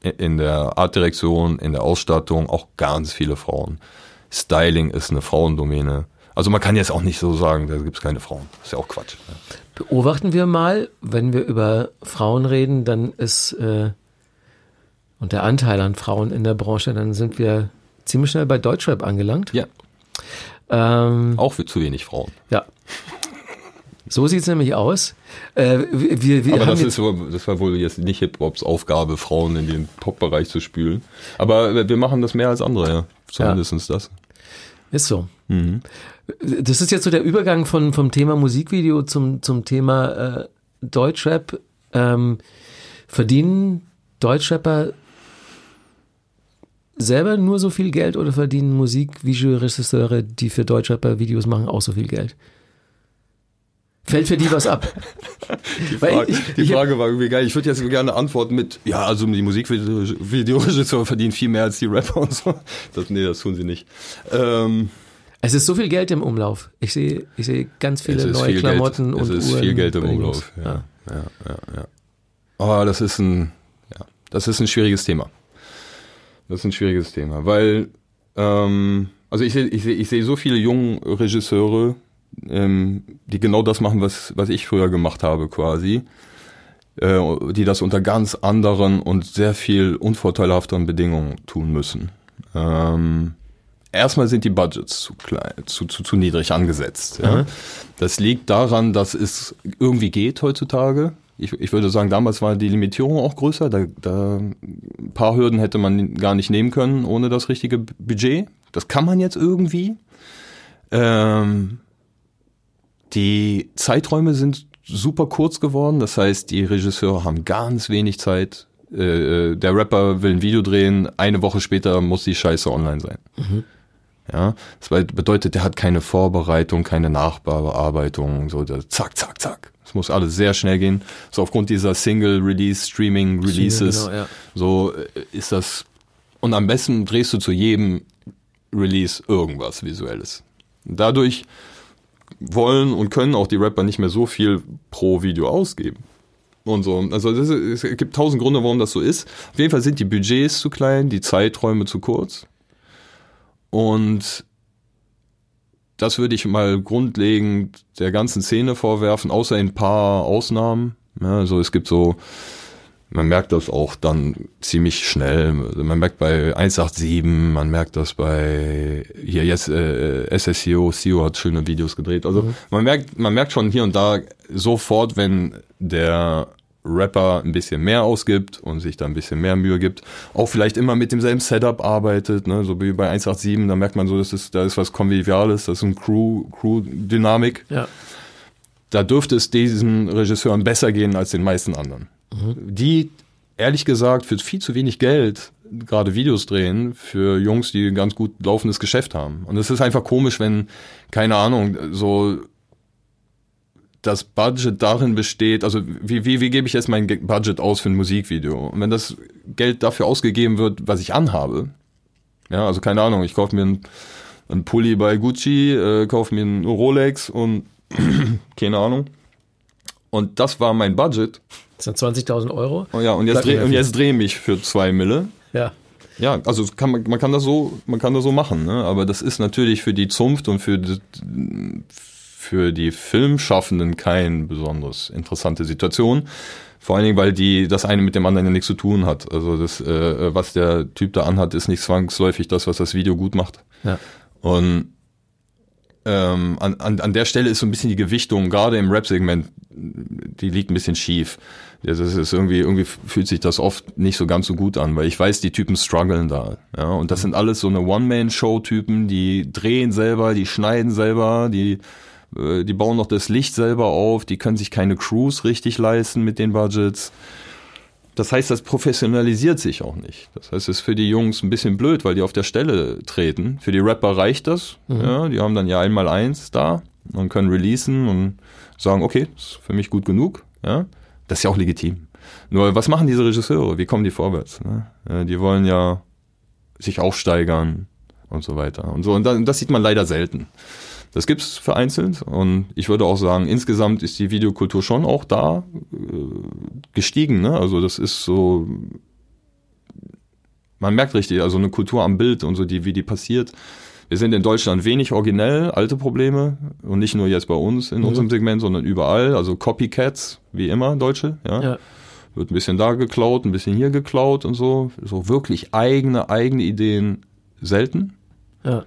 in der Artdirektion, in der Ausstattung auch ganz viele Frauen. Styling ist eine Frauendomäne. Also man kann jetzt auch nicht so sagen, da gibt es keine Frauen. Das ist ja auch Quatsch. ne? Beobachten wir mal, wenn wir über Frauen reden, dann ist äh, und der Anteil an Frauen in der Branche, dann sind wir ziemlich schnell bei Deutschrap angelangt. Ja, Ähm, auch für zu wenig Frauen. ja. So sieht's nämlich aus. Äh, wir, wir, Aber haben das, ist, wohl- das war wohl jetzt nicht Hip-Hops Aufgabe, Frauen in den Pop-Bereich zu spülen. Aber wir machen das mehr als andere, ja. Zumindest das. ist so. Mhm. Das ist jetzt so der Übergang von, vom Thema Musikvideo zum, zum Thema äh, Deutschrap. Ähm, verdienen Deutschrapper selber nur so viel Geld oder verdienen Musikvideoregisseure, die für Deutschrapper Videos machen, auch so viel Geld? Fällt für die was ab? Die Frage, ich- die ich hab- Frage war irgendwie geil. Ich würde jetzt gerne antworten mit, ja, also die Musikvideoregisseure verdienen viel mehr als die Rapper und so. Das, nee, das tun sie nicht. Ähm, Es ist so viel Geld im Umlauf. Ich sehe, ich sehe ganz viele neue viel Klamotten Geld. und Es ist Uhren viel Geld im Umlauf. Jungs. Ja, ja, ja, ja. Aber das ist ein, ja, das ist ein schwieriges Thema. Das ist ein schwieriges Thema, weil, ähm, also ich sehe, ich sehe, ich sehe so viele junge Regisseure, ähm, die genau das machen, was, was ich früher gemacht habe, quasi, äh, die das unter ganz anderen und sehr viel unvorteilhafteren Bedingungen tun müssen. Ähm, erstmal sind die Budgets zu klein, zu, zu, zu niedrig angesetzt. Ja? Aha. Das liegt daran, dass es irgendwie geht heutzutage. Ich, ich würde sagen, damals war die Limitierung auch größer. Da, da ein paar Hürden hätte man gar nicht nehmen können ohne das richtige Budget. Das kann man jetzt irgendwie. Ähm, die Zeiträume sind super kurz geworden. Das heißt, die Regisseure haben ganz wenig Zeit. Äh, der Rapper will ein Video drehen, eine Woche später muss die Scheiße online sein. Ja, das be- bedeutet, der hat keine Vorbereitung, keine Nachbearbeitung, so zack, zack, zack. Es muss alles sehr schnell gehen. So aufgrund dieser Single-Release-Streaming-Releases, Genau, ja. so äh, ist das. Und am besten drehst du zu jedem Release irgendwas Visuelles. Dadurch wollen und können auch die Rapper nicht mehr so viel pro Video ausgeben. Und so. Also ist, es gibt tausend Gründe, warum das so ist. Auf jeden Fall sind die Budgets zu klein, die Zeiträume zu kurz. Und das würde ich mal grundlegend der ganzen Szene vorwerfen, außer ein paar Ausnahmen. Ja, also es gibt so, man merkt das auch dann ziemlich schnell. Man merkt bei 187, man merkt das bei hier jetzt äh, SSCO, CEO hat schöne Videos gedreht. Also man merkt, man merkt schon hier und da sofort, wenn der Rapper ein bisschen mehr ausgibt und sich da ein bisschen mehr Mühe gibt, auch vielleicht immer mit demselben Setup arbeitet, ne, so wie bei 187, da merkt man so, das ist, da ist was Konviviales, das ist ein Crew, Crew-Dynamik. Ja. Da dürfte es diesen Regisseuren besser gehen als den meisten anderen. Die, ehrlich gesagt, für viel zu wenig Geld gerade Videos drehen für Jungs, die ein ganz gut laufendes Geschäft haben. Und es ist einfach komisch, wenn, keine Ahnung, so das Budget darin besteht, also wie, wie, wie gebe ich jetzt mein Ge- Budget aus für ein Musikvideo? Und wenn das Geld dafür ausgegeben wird, was ich anhabe, ja, also keine Ahnung, ich kaufe mir ein, ein Pulli bei Gucci, äh, kaufe mir einen Rolex und keine Ahnung. Und das war mein Budget. Das sind 20.000 Euro. Oh ja, und jetzt dreh, und jetzt drehe mich für zwei Mille. Ja. Ja, also kann man, man kann das so, man kann das so machen, ne? Aber das ist natürlich für die Zunft und für, die- für die Filmschaffenden kein besonders interessante Situation. Vor allen Dingen, weil die das eine mit dem anderen ja nichts zu tun hat. Also das, äh, was der Typ da anhat, ist nicht zwangsläufig das, was das Video gut macht. Ja. Und ähm, an, an, an der Stelle ist so ein bisschen die Gewichtung, gerade im Rap-Segment, die liegt ein bisschen schief. Das ist irgendwie, irgendwie fühlt sich das oft nicht so ganz so gut an, weil ich weiß, die Typen strugglen da. Ja, und das sind alles so eine One-Man-Show-Typen, die drehen selber, die schneiden selber, die, die bauen noch das Licht selber auf, die können sich keine Crews richtig leisten mit den Budgets. Das heißt, das professionalisiert sich auch nicht. Das heißt, es ist für die Jungs ein bisschen blöd, weil die auf der Stelle treten. Für die Rapper reicht das. Mhm. Ja, die haben dann ja einmal eins da und können releasen und sagen, okay, ist für mich gut genug. Ja, das ist ja auch legitim. Nur, was machen diese Regisseure? Wie kommen die vorwärts? Ne? Die wollen ja sich aufsteigern und so weiter. Und so. Und das sieht man leider selten. Das gibt's vereinzelt und ich würde auch sagen, insgesamt ist die Videokultur schon auch da äh, gestiegen. Ne? Also das ist so, man merkt richtig, also eine Kultur am Bild und so, die, wie die passiert. Wir sind in Deutschland wenig originell, alte Probleme und nicht nur jetzt bei uns in mhm. unserem Segment, sondern überall. Also Copycats, wie immer, Deutsche. Ja? ja. Wird ein bisschen da geklaut, ein bisschen hier geklaut und so. So wirklich eigene, eigene Ideen selten. Ja.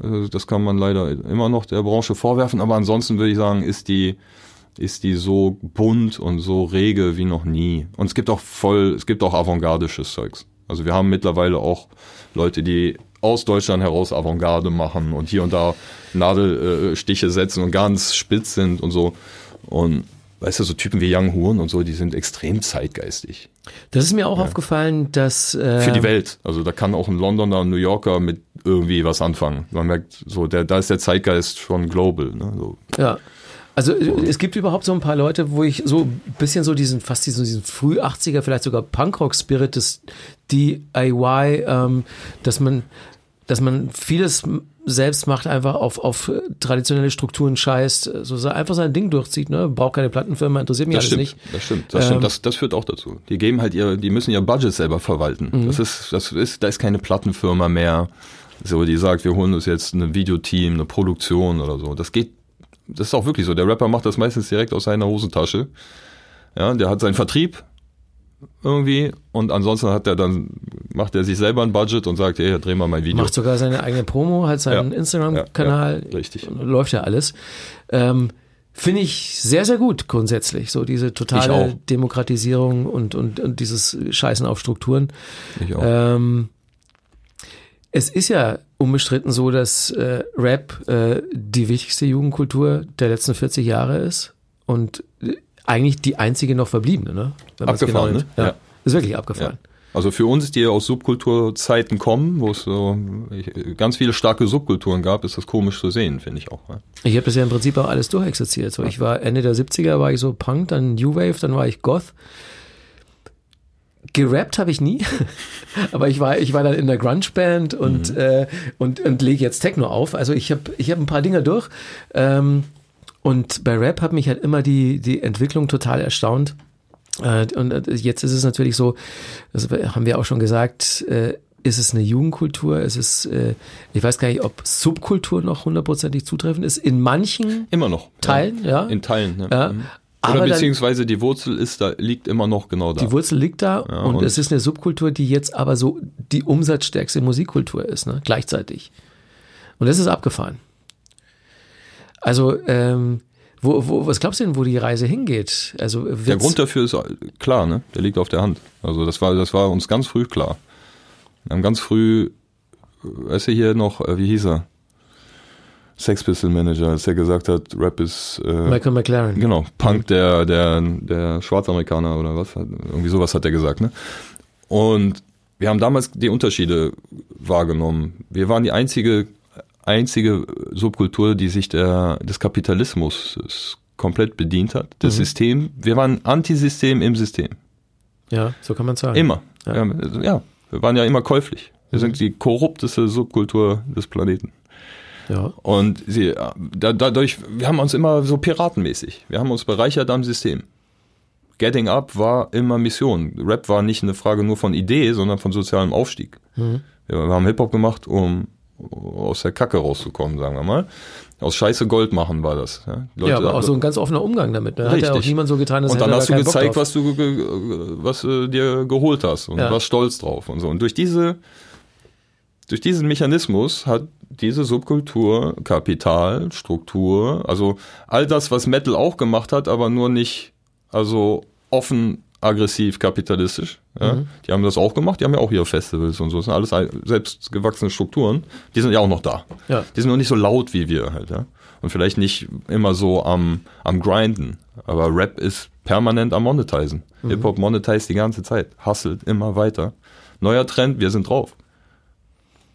Also das kann man leider immer noch der Branche vorwerfen, aber ansonsten würde ich sagen, ist die, ist die so bunt und so rege wie noch nie. Und es gibt auch voll, es gibt auch avantgardisches Zeugs. Also wir haben mittlerweile auch Leute, die aus Deutschland heraus Avantgarde machen und hier und da Nadelstiche setzen und ganz spitz sind und so. Und weißt du, so Typen wie Young Horn und so, die sind extrem zeitgeistig. Das ist mir auch ja. aufgefallen, dass äh, für die Welt. Also da kann auch ein Londoner, ein New Yorker mit irgendwie was anfangen. Man merkt, so der, da ist der Zeitgeist schon global. Ne? So. Ja. Also es gibt überhaupt so ein paar Leute, wo ich so ein bisschen so diesen, fast diesen, diesen früh 80er, vielleicht sogar Punkrock-Spirit des DIY, ähm, dass man, dass man vieles selbst macht, einfach auf, auf traditionelle Strukturen scheißt, so einfach sein Ding durchzieht, ne? Braucht keine Plattenfirma, interessiert mich das alles stimmt, nicht. Das stimmt, das ähm, stimmt. Das, das führt auch dazu. Die geben halt ihr, die müssen ihr Budget selber verwalten. Mhm. Das ist, das ist, da ist keine Plattenfirma mehr, so die sagt, wir holen uns jetzt ein Videoteam, eine Produktion oder so. Das geht, das ist auch wirklich so. Der Rapper macht das meistens direkt aus seiner Hosentasche. Ja, der hat seinen Vertrieb, irgendwie und ansonsten hat er dann macht er sich selber ein Budget und sagt, hey, dreh mal mein Video. Macht sogar seine eigene Promo, hat seinen ja, Instagram-Kanal, ja, richtig. läuft ja alles. Ähm, Finde ich sehr, sehr gut grundsätzlich, so diese totale Demokratisierung und, und, und dieses Scheißen auf Strukturen. Ich auch. Ähm, es ist ja unbestritten so, dass äh, Rap äh, die wichtigste Jugendkultur der letzten 40 Jahre ist und äh, eigentlich die einzige noch verbliebene, ne? abgefahren, genau ne? Ja. ja. Ist wirklich abgefahren. Ja. Also für uns, die aus Subkulturzeiten kommen, wo es so ganz viele starke Subkulturen gab, ist das komisch zu sehen, finde ich auch. Ja. Ich habe das ja im Prinzip auch alles durchexerziert. So, ich war Ende der 70er war ich so Punk, dann New Wave, dann war ich Goth. Gerappt habe ich nie, aber ich war, ich war dann in der Grunge-Band und, mhm. äh, und, und lege jetzt Techno auf. Also ich habe ich hab ein paar Dinge durch. Ähm, und bei Rap hat mich halt immer die, die Entwicklung total erstaunt. Äh, und äh, jetzt ist es natürlich so, das haben wir auch schon gesagt, äh, ist es eine Jugendkultur? Ist es, ich weiß gar nicht, ob Subkultur noch hundertprozentig zutreffend ist. In manchen immer noch Teilen, ja. ja. In Teilen, ja. ja. Mhm. Oder Aber beziehungsweise die Wurzel ist da, liegt immer noch genau da. Die Wurzel liegt da ja, und, und, es ist eine Subkultur, die jetzt aber so die umsatzstärkste Musikkultur ist, ne? gleichzeitig. Und das ist abgefahren. Also, ähm, wo, wo, was glaubst du denn, wo die Reise hingeht? Also der Grund dafür ist klar, ne? Der liegt auf der Hand. Also das war, das war uns ganz früh klar. Wir haben ganz früh, weißt du hier noch, äh, wie hieß er? Sex Pistol Manager, als er gesagt hat, Rap ist äh, Michael McLaren. Genau, Punk der der der Schwarzamerikaner oder was? Irgendwie sowas hat er gesagt, ne? Und wir haben damals die Unterschiede wahrgenommen. Wir waren die einzige einzige Subkultur, die sich der, des Kapitalismus komplett bedient hat. Das mhm. System, wir waren Antisystem im System. Ja, so kann man sagen. Immer. Ja. Ja, also, wir waren ja immer käuflich. Wir mhm. sind die korrupteste Subkultur des Planeten. Ja. Und sie, da, dadurch, wir haben uns immer so piratenmäßig. Wir haben uns bereichert am System. Getting Up war immer Mission. Rap war nicht eine Frage nur von Idee, sondern von sozialem Aufstieg. Mhm. Wir haben Hip-Hop gemacht, um aus der Kacke rauszukommen, sagen wir mal. Aus Scheiße Gold machen war das. Ja, Leute, ja aber auch so ein ganz offener Umgang damit. Ne? Hat ja auch niemand so getan, dass Und dann hast du gezeigt, was du was du dir geholt hast und ja. warst stolz drauf und so. Und durch diese durch diesen Mechanismus hat diese Subkultur Kapital, Struktur, also all das, was Metal auch gemacht hat, aber nur nicht also offen aggressiv kapitalistisch. Ja? Mhm. Die haben das auch gemacht, die haben ja auch ihre Festivals und so. Das sind alles selbstgewachsene Strukturen. Die sind ja auch noch da. Ja. Die sind noch nicht so laut wie wir halt, ja. Und vielleicht nicht immer so am, am Grinden. Aber Rap ist permanent am Monetizen. Mhm. Hip-Hop monetize die ganze Zeit. Hustelt immer weiter. Neuer Trend, wir sind drauf.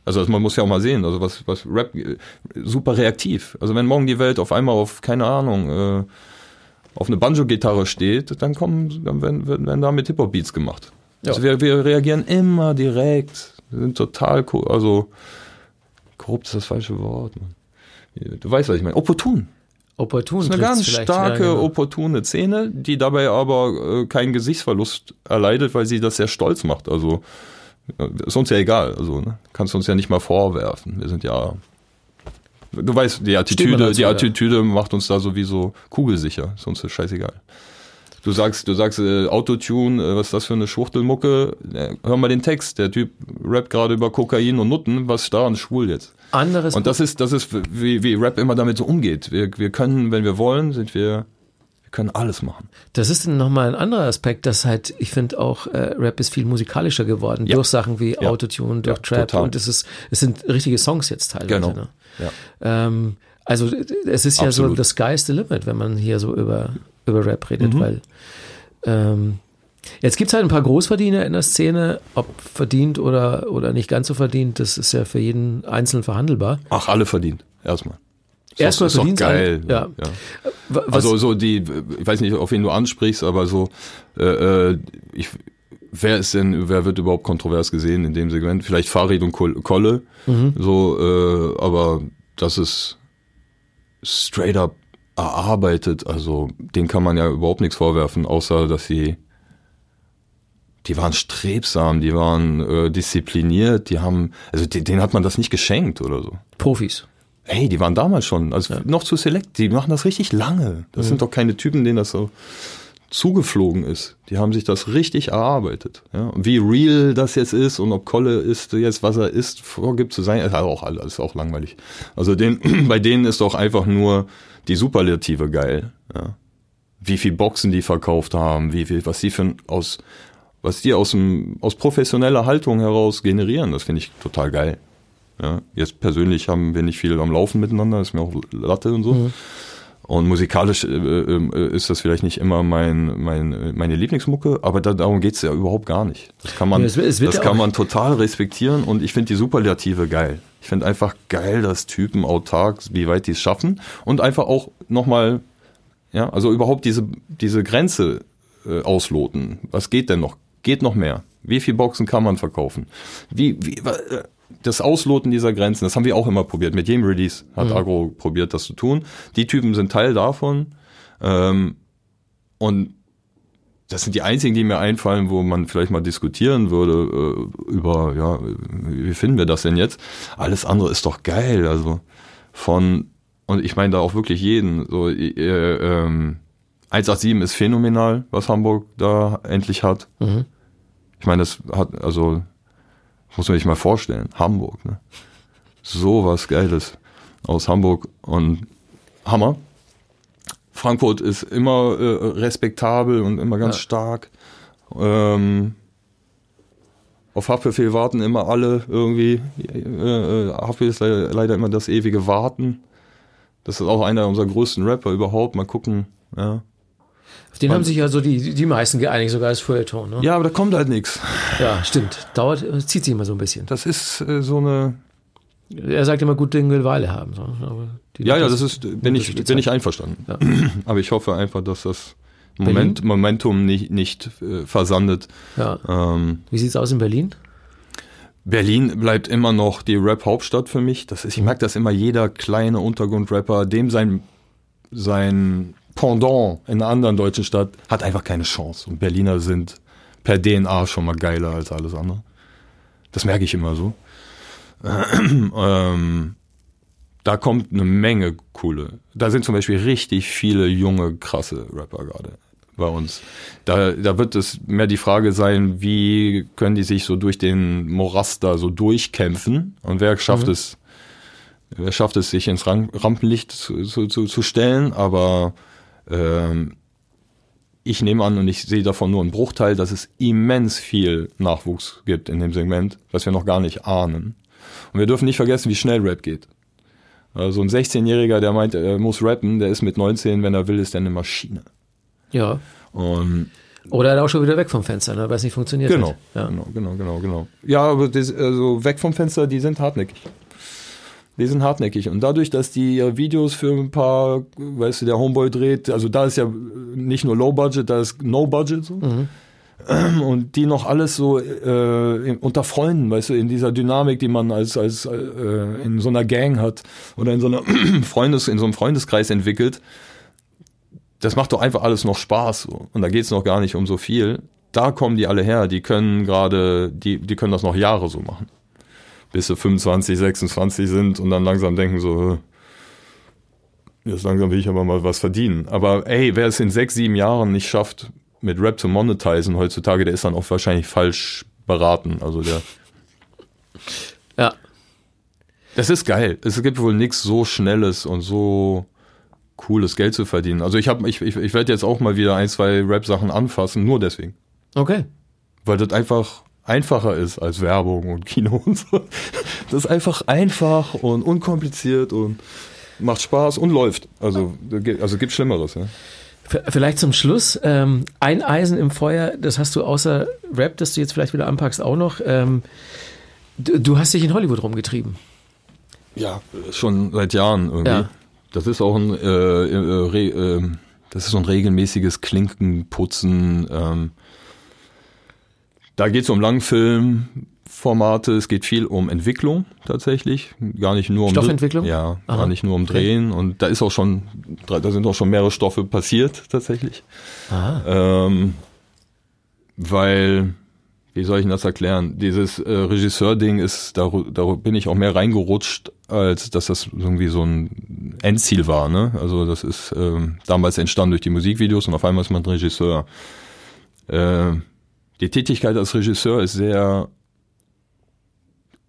Also man muss ja auch mal sehen, also was, was Rap super reaktiv. Also wenn morgen die Welt auf einmal auf, keine Ahnung, äh, auf eine Banjo-Gitarre steht, dann kommen, dann werden, werden, damit Hip-Hop-Beats gemacht. Ja. Also wir, wir reagieren immer direkt. Wir sind total, also korrupt ist das falsche Wort. Man. Du weißt, was ich meine. Opportun. Opportun. Das ist eine ganz starke, ja, genau. opportune Szene, die dabei aber äh, keinen Gesichtsverlust erleidet, weil sie das sehr stolz macht. Also ist uns ja egal. Also ne? kannst du uns ja nicht mal vorwerfen. Wir sind ja Du weißt, die Attitüde, die Attitüde macht uns da sowieso kugelsicher. Ist uns scheißegal. Du sagst, du sagst äh, Autotune, äh, was ist das für eine Schwuchtelmucke? Äh, hör mal den Text. Der Typ rappt gerade über Kokain und Nutten. Was ist daran schwul jetzt? Anderes. Und das ist, das ist, wie, wie Rap immer damit so umgeht. Wir, wir können, wenn wir wollen, sind wir wir können alles machen. Das ist nochmal ein anderer Aspekt, dass halt, ich finde auch, äh, Rap ist viel musikalischer geworden, ja. durch Sachen wie ja. Autotune, durch ja, Trap total. und es ist, es sind richtige Songs jetzt teilweise. Genau. Ne? Ja. Ähm, also es ist Absolut. ja so das sky's the limit, wenn man hier so über, über Rap redet, mhm. weil ähm, Jetzt gibt es halt ein paar Großverdiener in der Szene, ob verdient oder, oder nicht ganz so verdient, das ist ja für jeden einzeln verhandelbar. Ach, alle verdient, erstmal. Erstmal ist doch geil. Ja. ja. Also so die, ich weiß nicht, auf wen du ansprichst, aber so, äh, äh, ich, wer ist denn, wer wird überhaupt kontrovers gesehen in dem Segment? Vielleicht Farid und Kolle, mhm. so, äh, aber das ist straight up erarbeitet, also den kann man ja überhaupt nichts vorwerfen, außer dass sie die waren strebsam, die waren äh, diszipliniert, die haben, also denen hat man das nicht geschenkt oder so. Profis. Hey, die waren damals schon, also ja. noch zu select, die machen das richtig lange. Das mhm. sind doch keine Typen, denen das so zugeflogen ist. Die haben sich das richtig erarbeitet. Ja? Wie real das jetzt ist und ob Kolle ist jetzt, was er ist, vorgibt zu sein, ist auch alles auch langweilig. Also den, bei denen ist doch einfach nur die Superlative geil. Ja? Wie viel Boxen die verkauft haben, wie viel, was die für aus, was die aus dem, aus professioneller Haltung heraus generieren, das finde ich total geil. Ja, jetzt persönlich haben wir nicht viel am Laufen miteinander, ist mir auch Latte und so. Mhm. Und musikalisch äh, äh, ist das vielleicht nicht immer mein, mein, meine Lieblingsmucke, aber da, darum geht's ja überhaupt gar nicht. Das kann man, ja, es es das kann man total respektieren und ich finde die Superlative geil. Ich finde einfach geil, dass Typen autark, wie weit die es schaffen und einfach auch nochmal, ja, also überhaupt diese, diese Grenze äh, ausloten. Was geht denn noch? Geht noch mehr? Wie viel Boxen kann man verkaufen? Wie, wie, äh, das Ausloten dieser Grenzen, das haben wir auch immer probiert. Mit jedem Release hat mhm. Agro probiert, das zu tun. Die Typen sind Teil davon. Ähm, und das sind die einzigen, die mir einfallen, wo man vielleicht mal diskutieren würde äh, über, ja, wie finden wir das denn jetzt? Alles andere ist doch geil. Also von, und ich meine da auch wirklich jeden. So, äh, ähm, 187 ist phänomenal, was Hamburg da endlich hat. Mhm. Ich meine, das hat, also muss man sich mal vorstellen. Hamburg, ne? So was Geiles aus Hamburg und Hammer. Frankfurt ist immer äh, respektabel und immer ganz ja. stark. Ähm, auf Haftbefehl warten immer alle irgendwie. Äh, äh, Haftbefehl ist leider, leider, immer das ewige Warten. Das ist auch einer unserer größten Rapper überhaupt. Mal gucken. Ja. Auf den haben sich ja so die, die meisten geeinigt, sogar als Feuilleton. Ne? Ja, aber da kommt halt nichts. Ja, stimmt. Dauert, zieht sich immer so ein bisschen. Das ist äh, so eine. Er sagt immer, gut Ding will Weile haben. So. ja, ja, das ist, bin ich, bin ich einverstanden. Ja. Aber ich hoffe einfach, dass das Moment, Momentum nicht, nicht äh, versandet. Ja. Ähm, Wie sieht's aus in Berlin? Berlin bleibt immer noch die Rap-Hauptstadt für mich. Das ist, ich merke das immer, jeder kleine Untergrundrapper, dem sein, sein Pendant in einer anderen deutschen Stadt hat einfach keine Chance. Und Berliner sind per DNA schon mal geiler als alles andere. Das merke ich immer so. ähm, da kommt eine Menge coole. Da sind zum Beispiel richtig viele junge, krasse Rapper gerade bei uns. Da, da wird es mehr die Frage sein, wie können die sich so durch den Morast da so durchkämpfen und wer schafft mhm. es, wer schafft es, sich ins Rampenlicht zu, zu, zu stellen, aber ich nehme an und ich sehe davon nur einen Bruchteil, dass es immens viel Nachwuchs gibt in dem Segment, was wir noch gar nicht ahnen. Und wir dürfen nicht vergessen, wie schnell Rap geht. Also ein 16-Jähriger, der meint, er muss rappen, der ist mit 19, wenn er will, ist der eine Maschine. Ja. Und oder er auch schon wieder weg vom Fenster, ne, weil es nicht funktioniert genau. Ja. Genau, genau, genau, genau. Ja, aber das, also weg vom Fenster, die sind hartnäckig. Die sind hartnäckig. Und dadurch, dass die Videos für ein paar, weißt du, der Homeboy dreht, also da ist ja nicht nur Low Budget, da ist No Budget so. Mhm. Und die noch alles so äh, unter Freunden, weißt du, in dieser Dynamik, die man als, als äh, in so einer Gang hat oder in so einer Freundes, in so einem Freundeskreis entwickelt, das macht doch einfach alles noch Spaß. So. Und da geht's noch gar nicht um so viel. Da kommen die alle her, die können gerade, die, die können das noch Jahre so machen bis sie 25, 26 sind und dann langsam denken so, jetzt langsam will ich aber mal was verdienen. Aber ey, wer es in sechs, sieben Jahren nicht schafft, mit Rap zu monetizen heutzutage, der ist dann auch wahrscheinlich falsch beraten. Also der. Ja. Das ist geil. Es gibt wohl nichts so Schnelles und so cooles Geld zu verdienen. Also ich habe, ich, ich, ich werde jetzt auch mal wieder ein, zwei Rap-Sachen anfassen, nur deswegen. Okay. Weil das einfach einfacher ist als Werbung und Kino und so. Das ist einfach einfach und unkompliziert und macht Spaß und läuft. Also, also gibt Schlimmeres. Ja. Vielleicht zum Schluss, ähm, ein Eisen im Feuer, das hast du außer Rap, das du jetzt vielleicht wieder anpackst, auch noch. Ähm, du, hast dich in Hollywood rumgetrieben. Ja, schon seit Jahren irgendwie. Ja. Das ist auch ein, äh, äh, äh, das ist so ein regelmäßiges Klinkenputzen. Ähm, da geht es um Langfilmformate, es geht viel um Entwicklung tatsächlich, gar nicht nur um Stoffentwicklung. Ja, Aha. gar nicht nur um Drehen und da ist auch schon, da sind auch schon mehrere Stoffe passiert tatsächlich, ähm, weil wie soll ich Ihnen das erklären? Dieses äh, Regisseur-Ding ist, da, da bin ich auch mehr reingerutscht, als dass das irgendwie so ein Endziel war. Ne? Also das ist ähm, damals entstanden durch die Musikvideos und auf einmal ist man Regisseur. Äh, die Tätigkeit als Regisseur ist sehr,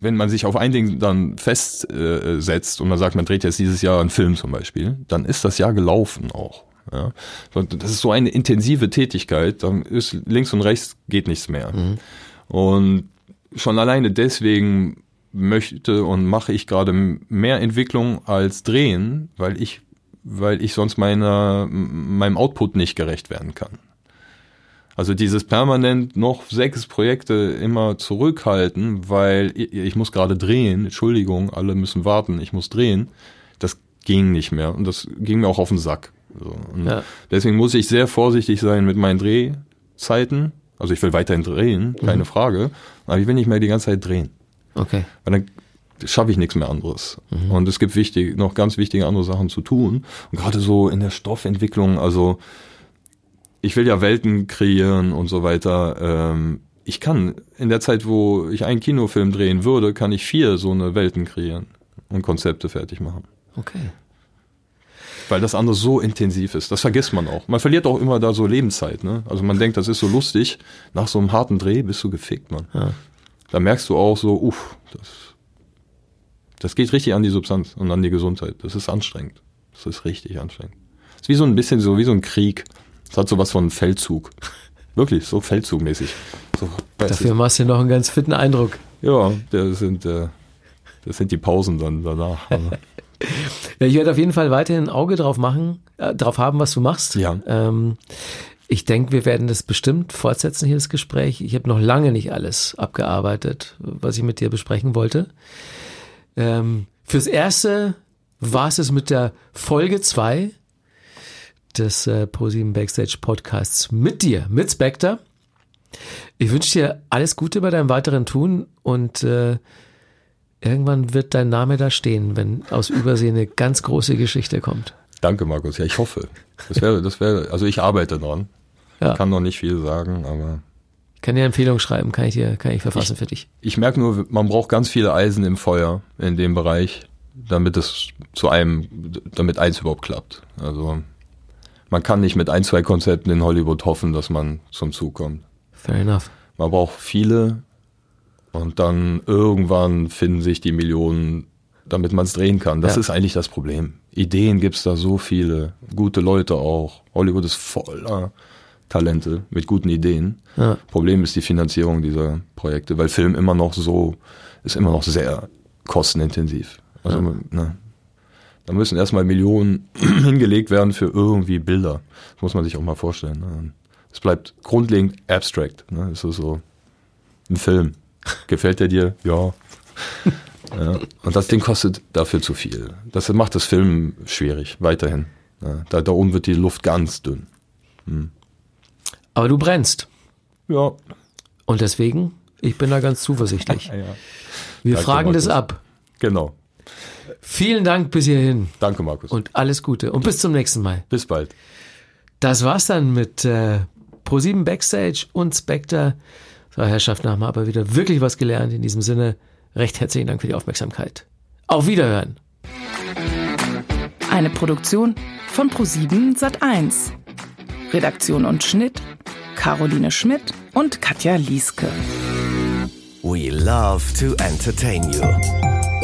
wenn man sich auf ein Ding dann festsetzt äh, und man sagt, man dreht jetzt dieses Jahr einen Film zum Beispiel, dann ist das Jahr gelaufen auch. Ja. Das ist so eine intensive Tätigkeit, dann ist links und rechts geht nichts mehr. Mhm. Und schon alleine deswegen möchte und mache ich gerade mehr Entwicklung als Drehen, weil ich, weil ich sonst meiner, meinem Output nicht gerecht werden kann. Also dieses permanent noch sechs Projekte immer zurückhalten, weil ich, ich muss gerade drehen, Entschuldigung, alle müssen warten, ich muss drehen, das ging nicht mehr und das ging mir auch auf den Sack. So. Ja. Deswegen muss ich sehr vorsichtig sein mit meinen Drehzeiten. Also ich will weiterhin drehen, keine mhm. Frage, aber ich will nicht mehr die ganze Zeit drehen. Okay. Weil dann schaffe ich nichts mehr anderes. Mhm. Und es gibt wichtig, noch ganz wichtige andere Sachen zu tun. Und gerade so in der Stoffentwicklung, also ich will ja Welten kreieren und so weiter. Ähm, ich kann in der Zeit, wo ich einen Kinofilm drehen würde, kann ich vier so eine Welten kreieren und Konzepte fertig machen. Okay. Weil das andere so intensiv ist. Das vergisst man auch. Man verliert auch immer da so Lebenszeit. Ne? Also man denkt, das ist so lustig. Nach so einem harten Dreh bist du gefickt, man. Ja. Da merkst du auch so, uff, das, das geht richtig an die Substanz und an die Gesundheit. Das ist anstrengend. Das ist richtig anstrengend. Das ist wie so ein bisschen so, wie so ein Krieg. Es hat sowas von Feldzug. Wirklich, so Feldzugmäßig. So, Dafür machst du noch einen ganz fitten Eindruck. Ja, das sind, äh, das sind die Pausen dann danach. ja, ich werde auf jeden Fall weiterhin ein Auge drauf machen, äh, drauf haben, was du machst. Ja. Ähm, ich denke, wir werden das bestimmt fortsetzen hier, das Gespräch. Ich habe noch lange nicht alles abgearbeitet, was ich mit dir besprechen wollte. Ähm, fürs Erste war es es mit der Folge 2 des äh, ProSieben Backstage Podcasts mit dir, mit Spectre. Ich wünsche dir alles Gute bei deinem weiteren Tun und äh, irgendwann wird dein Name da stehen, wenn aus Übersee eine ganz große Geschichte kommt. Danke, Markus. Ja, ich hoffe. Das wäre, das wäre, also ich arbeite dran. Ja. Kann noch nicht viel sagen, aber Kann dir Empfehlung schreiben, kann ich dir, kann ich verfassen ich, für dich. Ich merke nur, man braucht ganz viele Eisen im Feuer in dem Bereich, damit es zu einem, damit eins überhaupt klappt. Also man kann nicht mit ein, zwei Konzepten in Hollywood hoffen, dass man zum Zug kommt. Fair enough. Man braucht viele und dann irgendwann finden sich die Millionen, damit man es drehen kann. Das Ja. ist eigentlich das Problem. Ideen gibt's da so viele, gute Leute auch. Hollywood ist voller Talente mit guten Ideen. Ja. Problem ist die Finanzierung dieser Projekte, weil Film immer noch so, ist immer noch sehr kostenintensiv. Also, ne, da müssen erstmal Millionen hingelegt werden für irgendwie Bilder. Das muss man sich auch mal vorstellen. Ne? Es bleibt grundlegend abstract. Ne? Es ist so ein Film. Gefällt der dir? Ja. ja. Und das Ding kostet dafür zu viel. Das macht das Film schwierig, weiterhin. Ja. Da, da oben wird die Luft ganz dünn. Aber du brennst. Ja. Und deswegen, ich bin da ganz zuversichtlich. ja. Wir Danke, fragen das ab. Genau. Vielen Dank bis hierhin Danke, Markus. und alles Gute und bis zum nächsten Mal. bis bald. Das war's dann mit äh, Pro7 Backstage und Spectre. So, Herrschaften, haben wir aber wieder wirklich was gelernt. In diesem Sinne, recht herzlichen Dank für die Aufmerksamkeit. Auf Wiederhören. Eine Produktion von Pro7 Sat1. Redaktion und Schnitt Caroline Schmidt und Katja Lieske. We love to entertain you.